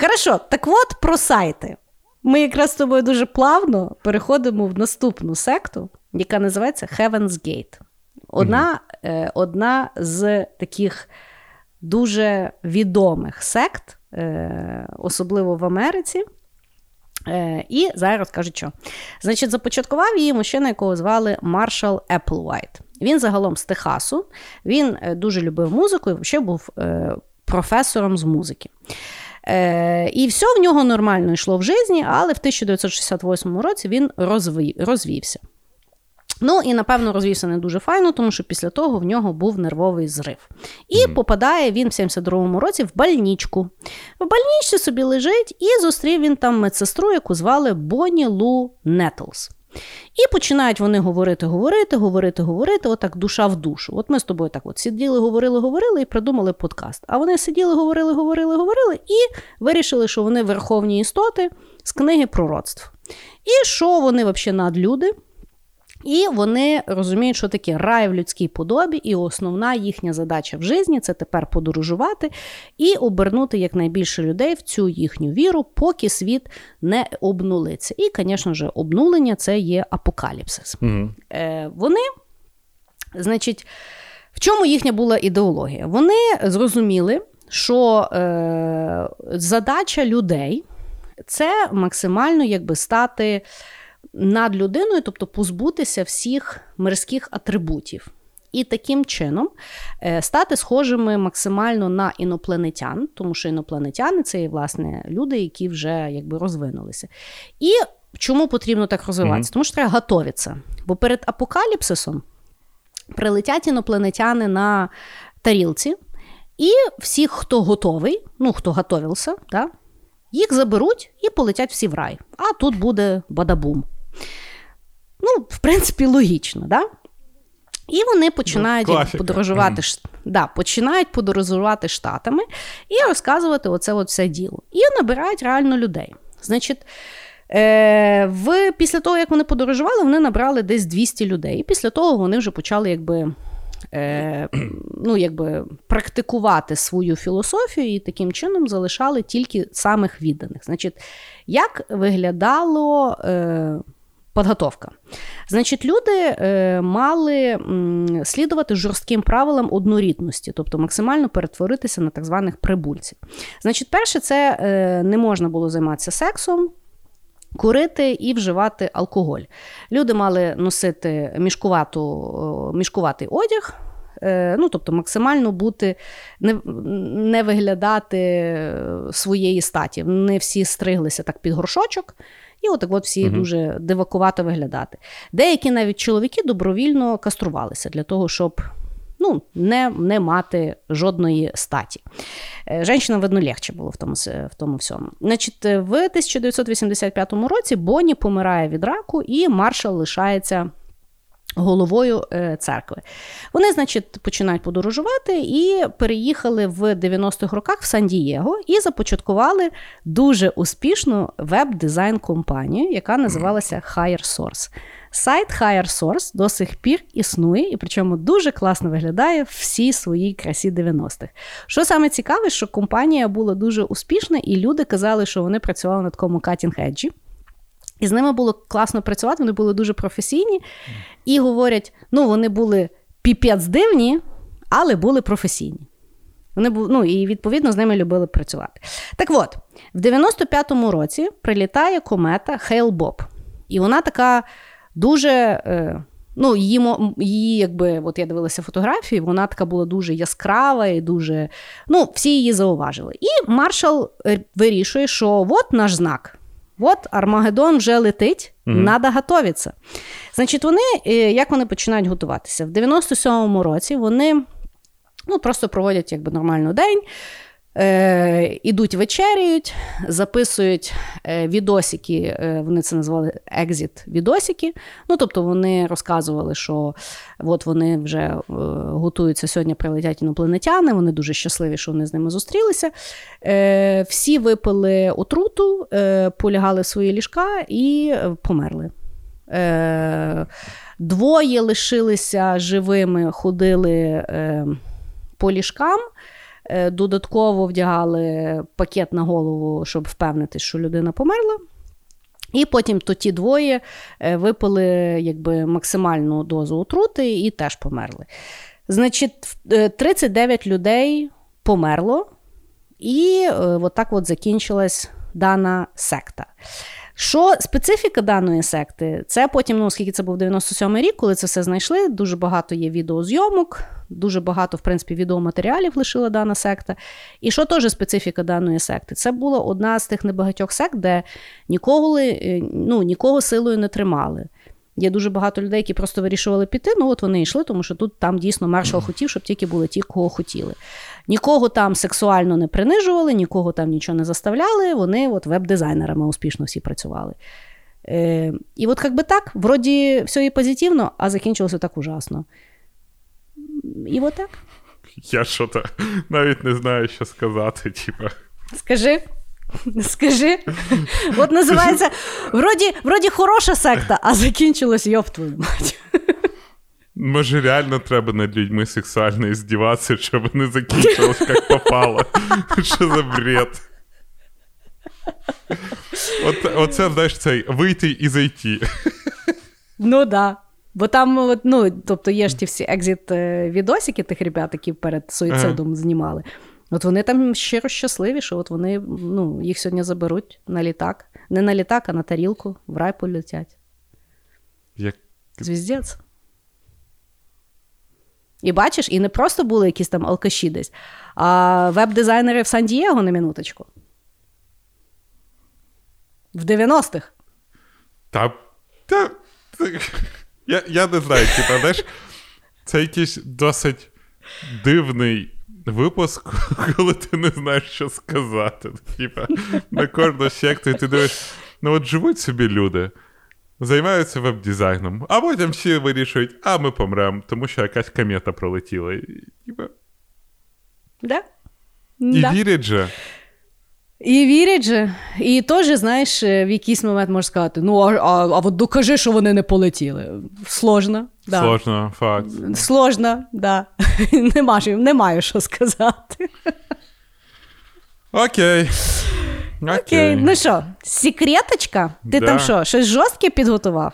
Хорошо, так от про сайти. Ми якраз з тобою дуже плавно переходимо в наступну секту, яка називається Heaven's Gate. Одна, е, одна з таких дуже відомих сект, е, особливо в Америці. Е, і зараз розкажу, що. Значить, започаткував її мужчина, якого звали Маршал Еплвайт. Він загалом з Техасу, він е, дуже любив музику і взагалі був професором з музики. І все в нього нормально йшло в житті, але в 1968 році він розві, розвівся. Ну і напевно розвівся не дуже файно, тому що після того в нього був нервовий зрив. І попадає він в 72-му році в больничку. В больничці собі лежить, і зустрів він там медсестру, яку звали Бонні Лу Нетлс. І починають вони говорити, говорити, говорити, говорити, отак душа в душу. От ми з тобою так от сиділи, говорили, говорили і придумали подкаст. А вони сиділи, говорили, говорили, говорили і вирішили, що вони верховні істоти з книги пророцтв. І що вони взагалі надлюди. І вони розуміють, що таке рай в людській подобі, і основна їхня задача в житті це тепер подорожувати і обернути якнайбільше людей в цю їхню віру, поки світ не обнулиться. І, звісно ж, обнулення це є апокаліпсис. Мгм. Е, вони, значить, в чому їхня була ідеологія? Вони зрозуміли, що е, задача людей це максимально якби стати над людиною, тобто позбутися всіх мирських атрибутів. І таким чином е, стати схожими максимально на інопланетян, тому що інопланетяни це власне люди, які вже якби розвинулися. І чому потрібно так розвиватися? Мгм. Тому що треба готуватися. Бо перед апокаліпсисом прилетять інопланетяни на тарілці, і всіх, хто готовий, ну хто готовився, да, їх заберуть і полетять всі в рай. А тут буде бадабум. Ну, в принципі, логічно, да? І вони починають Ну, як, класика. подорожувати, ш- да, починають подорожувати штатами і розказувати оце от все діло. І набирають реально людей. Значить, е, в, після того, як вони подорожували, вони набрали десь 200 людей. І після того вони вже почали якби, е, ну, якби практикувати свою філософію і таким чином залишали тільки самих відданих. Значить, як виглядало. Е, Подготовка. Значить, люди е, мали м, слідувати жорстким правилам однорідності, тобто максимально перетворитися на так званих прибульців. Значить, перше, це е, не можна було займатися сексом. Курити і вживати алкоголь. Люди мали носити мішкувату, мішкуватий одяг, е, ну, тобто максимально бути, не, не виглядати е, своєї статі. Не всі стриглися так під горшочок, і отак от всі угу. дуже дивакувато виглядати. Деякі навіть чоловіки добровільно каструвалися для того, щоб ну, не, не мати жодної статі. Е, Женщинам, видно, легче було в тому, в тому всьому. Значить, в 1985 році Бонні помирає від раку, і маршал лишається головою е, церкви. Вони, значить, починають подорожувати і переїхали в 90-х роках в Сан-Дієго і започаткували дуже успішну веб-дизайн-компанію, яка називалася Higher Source. Сайт Higher до сих пір існує, і причому дуже класно виглядає в всій своїй красі 90-х. Що саме цікаве, що компанія була дуже успішна, і люди казали, що вони працювали на такому cutting-edge. І з ними було класно працювати, вони були дуже професійні і говорять: ну, вони були піпець дивні, але були професійні. Вони бу- ну, і відповідно з ними любили працювати. Так от, в 95-му році прилітає комета Хейл Боб. І вона така дуже. Е, Ну, її, її, якби, от я дивилася фотографії, вона така була дуже яскрава і дуже. Ну, всі її зауважили. І маршал е, вирішує, що от наш знак. От Армагеддон вже летить, угу. треба готуватися. Значить, вони, е, як вони починають готуватися? В 97-му році вони ну, просто проводять якби нормально день. Е, ідуть вечеряють, записують е, відосики, е, вони це назвали екзіт відосики. Ну, тобто вони розказували, що от вони вже е, готуються сьогодні, прилетять інопланетяни, вони дуже щасливі, що вони з ними зустрілися. Е, всі випили отруту, е, полягали в свої ліжка і померли. Е, двоє лишилися живими, ходили е, по ліжкам. Е, Додатково вдягали пакет на голову, щоб впевнитись, що людина померла. І потім то ті двоє е, випили якби, максимальну дозу отрути і теж померли. Значить, е, 39 людей померло, і е, от так от закінчилась дана секта. Що специфіка даної секти? Це потім, ну, оскільки це був 97-й рік, коли це все знайшли, дуже багато є відеозйомок, дуже багато, в принципі, відеоматеріалів лишила дана секта. І що теж специфіка даної секти? Це була одна з тих небагатьох сект, де нікого, е, ну, нікого силою не тримали. Є дуже багато людей, які просто вирішували піти. Ну от вони йшли, тому що тут там дійсно маршал хотів, щоб тільки були ті, кого хотіли. Нікого там сексуально не принижували, нікого там нічого не заставляли. Вони от веб-дизайнерами успішно всі працювали. Е, і от як би так, вроді все і позитивно, а закінчилося так ужасно. І от так. Я що то навіть не знаю, що сказати. Типа. Скажи. Скажи. От називається вроді, вроді хороша секта, а закінчилось йоп твою мать. Може, реально треба над людьми сексуально здіватися, щоб не закінчилось, як попало. Що за бред? От, оце, знаєш, цей вийти і зайти. Ну да. Бо там, ну, тобто є ж ті всі екзит е, відосики тих ребят, які перед суїцидом знімали. От вони там щиро щасливі, що от вони ну, їх сьогодні заберуть на літак. Не на літак, а на тарілку, в рай полетять. Як... Звіздець. І бачиш, і не просто були якісь там алкаші десь, а веб-дизайнери в Сан-Дієго на минуточку. В 90-х. Та, та, та, я, я не знаю, типа, знаєш, це якийсь досить дивний випуск, коли ти не знаєш, що сказати. Типа, на кожну секту ти дивишся, ну от живуть собі люди, займаються веб-дизайном, а потім всі вирішують, а ми помремо, тому що якась комета пролетіла. І, Да? і Да. вірять же. І вірять же. І теж, знаєш, в якийсь момент можеш сказати: ну, а, а, а от докажи, що вони не полетіли. Сложно. Да. Сложно, факт. Сложно, да. не, маю, не що сказати. Окей. Окей, ну що, секреточка? Ти Да. там що, щось жорстке підготував?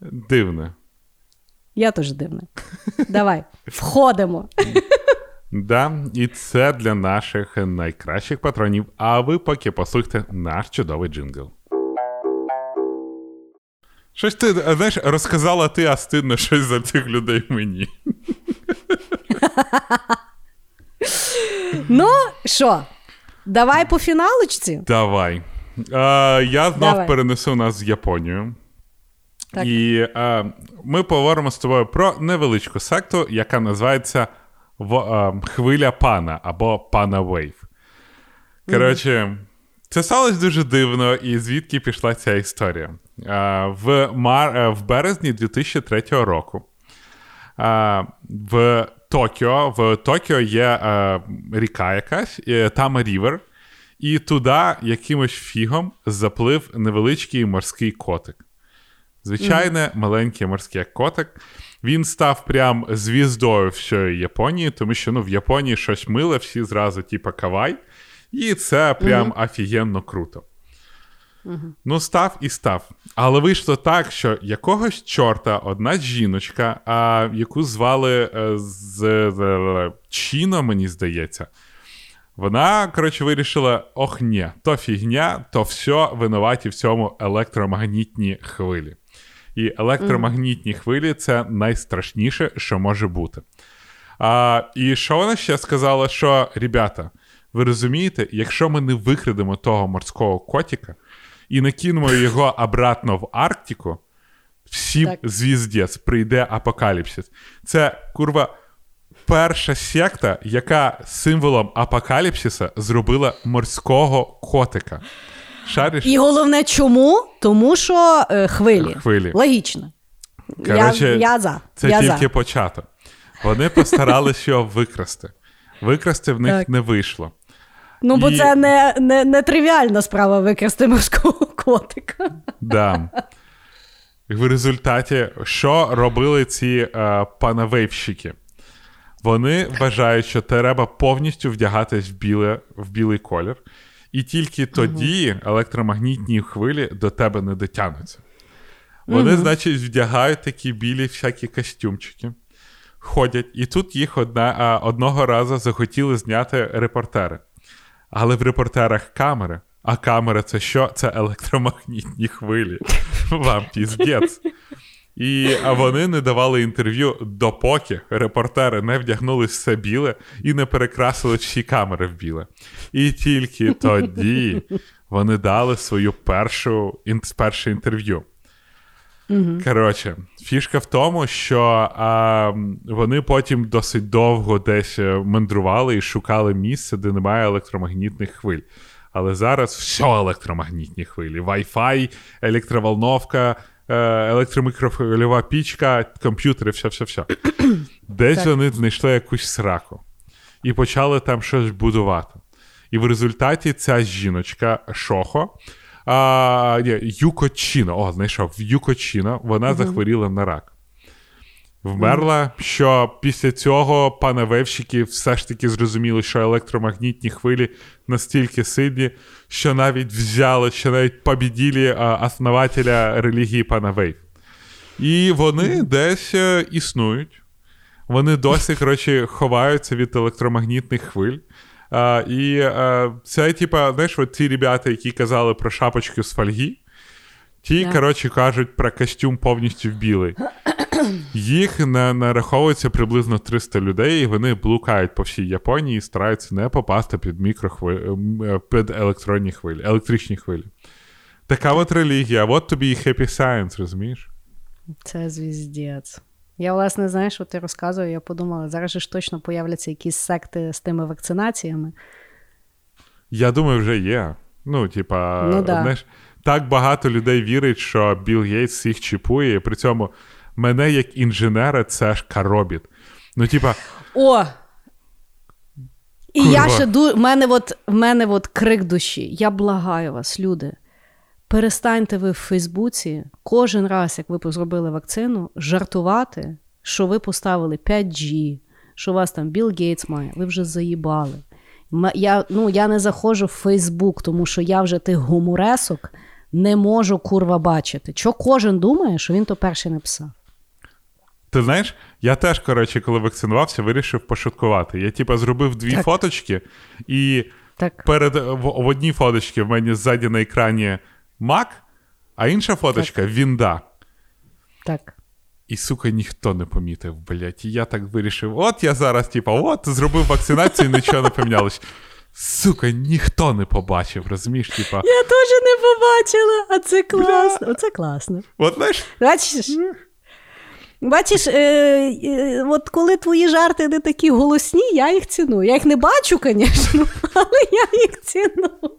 Дивне. Я теж дивна. Давай, входимо. Да, і це для наших найкращих патронів. А ви поки послухайте наш чудовий джингл. Щось ти, знаєш, розказала ти, а стидно щось за цих людей мені. Ну, що, давай по фіналочці. Давай. Е, я знов Давай. перенесу нас в Японію. Так. І е, ми поговоримо з тобою про невеличку секту, яка називається в, е, Хвиля пана або Пана Вейв. Коротше, це сталося дуже дивно, і звідки пішла ця історія. Е, в, мар... в березні 2003 року е, в Токіо, в Токіо є е, ріка якась, там river, і туди якимось фігом заплив невеличкий морський котик. Звичайне, маленький морський котик. Він став прям звіздою всієї Японії, тому що ну, в Японії щось миле, всі зразу, типа, кавай. І це прям офігенно круто. Ну, став і став. Але вийшло так, що якогось чорта одна жіночка, а, яку звали е, з, з Чіно, мені здається. Вона, коротше, вирішила: ох, ні, то фігня, то все винуваті в цьому електромагнітні хвилі. І електромагнітні хвилі це найстрашніше, що може бути. А, І що вона ще сказала? Що, ребята, ви розумієте, якщо ми не викрадемо того морського котика і не кинемо його обратно в Арктику, всім звіздець прийде апокаліпсис. Це курва. Перша секта, яка символом апокаліпсиса зробила морського котика. Шариш? І головне, чому? Тому що е, хвилі. Хвилі. Логічно. Коротше, я, я за. Це я тільки за. початок. Вони постаралися його викрасти. Викрасти в них Так. не вийшло. Ну, бо і- це не, не, не тривіальна справа викрасти морського котика. Да. В результаті, що робили ці е, панавейвщики? Вони вважають, що треба повністю вдягатись в, біле, в білий колір, і тільки тоді електромагнітні хвилі до тебе не дотягнуться. Вони, значить, вдягають такі білі всякі костюмчики, ходять, і тут їх одна, а, одного разу захотіли зняти репортери. Але в репортерах камери. А камера це що? Це електромагнітні хвилі. Вам піздець. І вони не давали інтерв'ю, допоки репортери не вдягнули все біле і не перекрасили всі камери в біле. І тільки тоді вони дали свою першу перше інтерв'ю. Коротше, фішка в тому, що а, вони потім досить довго десь е, мандрували і шукали місце, де немає електромагнітних хвиль. Але зараз все електромагнітні хвилі: Wi-Fi, електроволновка, е, електромікрохвильова пічка, комп'ютери, все, все, все. Десь Так. вони знайшли якусь сраку і почали там щось будувати. І в результаті ця жіночка Шохо, а, ні, Юко Чіно, о, знайшов, Юко Чіно, вона захворіла на рак. Вмерла, що після цього панавевщики все ж таки зрозуміли, що електромагнітні хвилі настільки сильні, що навіть взяли, що навіть побіділи основателя релігії панавейв. І вони десь е, існують. Вони досі, коротше, ховаються від електромагнітних хвиль. А, і а, це, типа, знаєш, от ті ребята, які казали про шапочку з фольги, ті, Да. коротше, кажуть про костюм повністю в білий. Їх на, нараховується приблизно 300 людей, і вони блукають по всій Японії і стараються не попасти під мікрохвилі, під електронні хвилі, електричні хвилі. Така от релігія, от тобі і happy science, розумієш? Це звіздець. Я, власне, знаєш, що ти розказував, я подумала, зараз же ж точно появляться якісь секти з тими вакцинаціями. Я думаю, вже є. Ну, типа, Ну, да. знаєш, так багато людей вірить, що Білл Гейтс їх чіпує, і при цьому мене як інженера це ж каробіт. Ну, типа, О! І Курва. я ще ду... в мене от, в мене от крик душі. Я благаю вас, люди. Перестаньте ви в Фейсбуці кожен раз, як ви зробили вакцину, жартувати, що ви поставили 5G, що у вас там Білл Гейтс має, ви вже заїбали. Я, ну, я не заходжу в Фейсбук, тому що я вже тих гуморесок не можу курва бачити. Що кожен думає, що він то перший написав. ти знаєш, я теж, коротше, коли вакцинувався, вирішив пошуткувати. Я, типа, зробив дві Так. фоточки, і Так. перед в, в одній фоточці в мене ззаді на екрані Mac, а інша фоточка Вінда. Так. І, сука, ніхто не помітив, блядь. І я так вирішив: от я зараз, типа, от, зробив вакцинацію, нічого не помінялось. Сука, ніхто не побачив, розумієш? Типа, Я теж не побачила, а це класно. Оце класно. от знаєш, Бачиш? Бачиш, е, е, от коли твої жарти не такі голосні, я їх ціную. Я їх не бачу, звісно, але я їх ціную.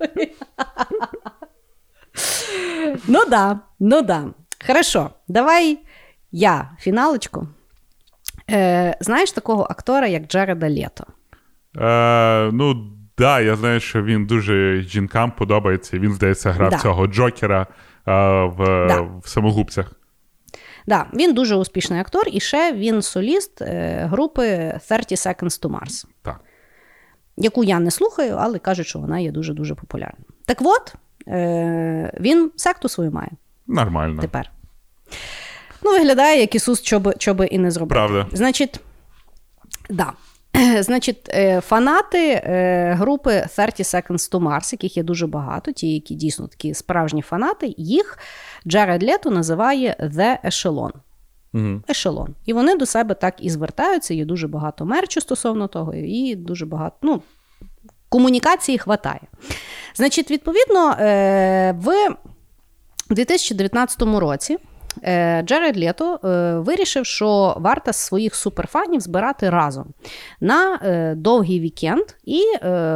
Ну да, ну да. Хорошо, давай я фіналочку. Е, знаєш такого актора, як Джареда Лето? Е, ну, да, я знаю, що він дуже жінкам подобається. Він, здається, грав Да. цього Джокера е, в, Да. в самогубцях. Да, він дуже успішний актор, і ще він соліст е, групи 30 Seconds to Mars. Так. яку я не слухаю, але кажуть, що вона є дуже-дуже популярна. Так от, Е, Він секту свою має. Нормально. Тепер. Ну, виглядає, як Ісус, що би, що би і не зробив. Правда. Значить, да. Значить, е, фанати е, групи 30 Seconds to Mars, яких є дуже багато, ті, які дійсно такі справжні фанати, їх Джаред Лето називає The Echelon. Угу. Ешелон. І вони до себе так і звертаються. Є дуже багато мерчу стосовно того, і дуже багато. ну, Комунікації хватає. Значить, відповідно, е, в 2019 році Джеред Лето е, вирішив, що варто своїх суперфанів збирати разом на е, довгий вікенд, і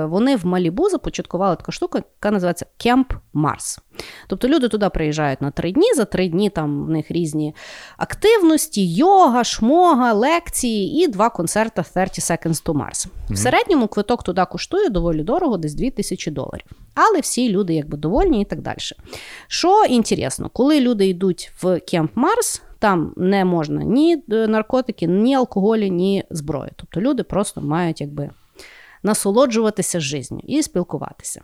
вони в Малібу започаткували таку штуку, яка називається Camp Mars. Тобто люди туди приїжджають на три дні, за три дні там в них різні активності, йога, шмога, лекції і два концерти 30 Seconds to Mars. В середньому квиток туди коштує доволі дорого, десь 2000 доларів. Але всі люди якби довольні і так далі. Що інтересно, коли люди йдуть в Кемп Марс, там не можна ні е, наркотики, ні алкоголі, ні зброї. Тобто люди просто мають якби насолоджуватися життю і спілкуватися.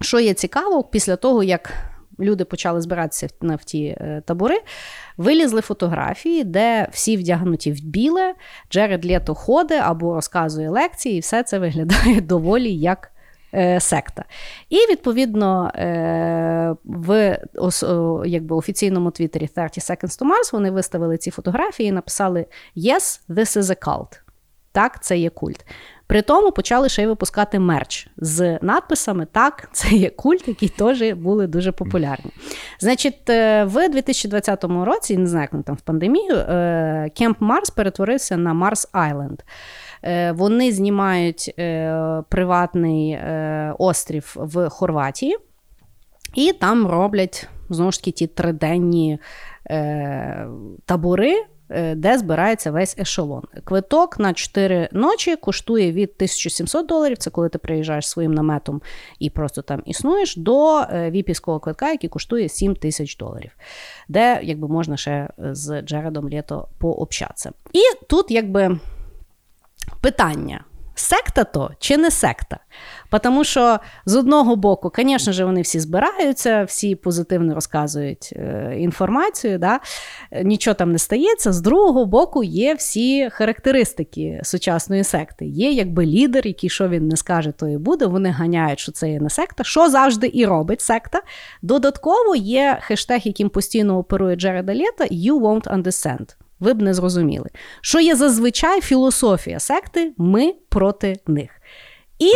Що є цікаво, після того, як люди почали збиратися в ті е, табори, вилізли фотографії, де всі вдягнуті в біле, Джеред Лето ходить або розказує лекції, і все це виглядає доволі як секта. І відповідно е, в якби, офіційному твіттері 30 Seconds to Mars вони виставили ці фотографії і написали Yes, this is a cult. Так, це є культ. При тому почали ще й випускати мерч з надписами Так, це є культ, які теж були дуже популярні. Значить, е, в 2020 році, не знаю, як там в пандемію, Camp Mars перетворився на Mars Island. Е, вони знімають е, приватний е, острів в Хорватії, і там роблять знову ж таки ті триденні табори. Де збирається весь ешелон. Квиток на 4 ночі коштує від 1700 доларів. Це коли ти приїжджаєш своїм наметом і просто там існуєш, до віпівського квитка, який коштує 7 тисяч доларів, де якби можна ще з Джередом Лєто пообщатися. І тут, якби. Питання: секта то чи не секта? Тому що з одного боку, звісно ж, вони всі збираються, всі позитивно розказують е, інформацію, да? нічого там не стається. З другого боку, є всі характеристики сучасної секти. Є якби лідер, який що він не скаже, то і буде. Вони ганяють, що це є не секта, що завжди і робить секта. Додатково є хештег, яким постійно оперує Джереда Лєта «You won't understand» ви б не зрозуміли. Що є зазвичай філософія секти, ми проти них. І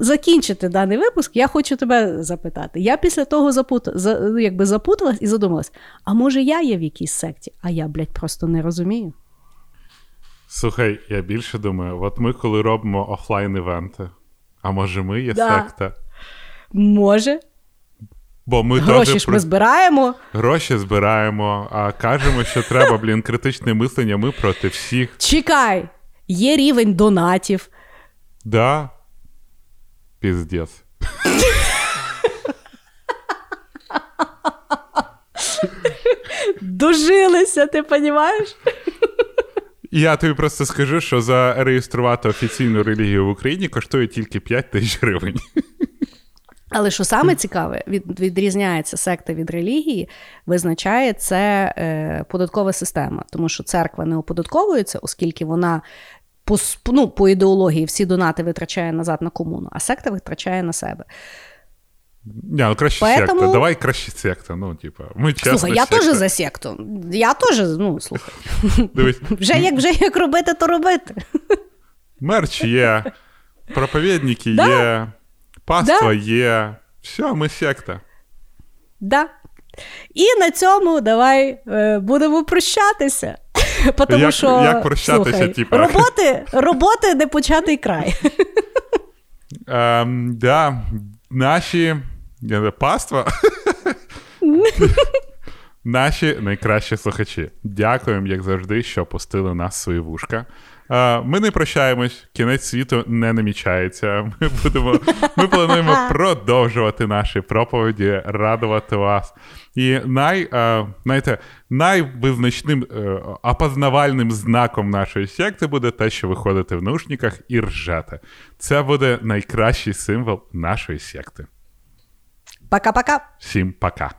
закінчити даний випуск, я хочу тебе запитати. Я після того запут, за, якби запуталась і задумалась: а може я є в якійсь секті, а я, блядь, просто не розумію. Слухай, я більше думаю, от ми коли робимо офлайн-івенти, а може ми є да. секта? Може. Бо ми Гроші ж ми збираємо. Гроші збираємо, а кажемо, що треба, блін, критичне мислення, ми проти всіх. Чекай, є рівень донатів. Да. Піздець. Дожилися, ти розумієш? Я тобі просто скажу, що зареєструвати офіційну релігію в Україні коштує тільки 5 тисяч гривень. Але що саме цікаве, від, відрізняється секта від релігії, визначає це е, податкова система, тому що церква не оподатковується, оскільки вона по ну, по ідеології всі донати витрачає назад на комуну, а секта витрачає на себе. Не, ну краще Поэтому... секта. Давай краще секта. Ну, типа, ми чесно Слухай, я теж за секту. Я теж, ну, слухай. Вже як вже як робити, то робити. Мерч є, проповідники є. Паства да? є. Все, ми секта. Да. І на цьому давай е, будемо прощатися. Потому як, що, як прощатися, слухай, типа? Роботи роботи не початий край. Ем, да, Наші паства. Наші найкращі слухачі. Дякуємо, як завжди, що пустили нас в свої вушка. Ми не прощаємось, кінець світу не намічається. Ми будемо, ми плануємо продовжувати наші проповіді, радувати вас. І най, знаєте, найвизначним е, опознавальним знаком нашої секти буде те, що ви ходите в наушниках і ржете. Це буде найкращий символ нашої секти. Пока-пока. Всім пока.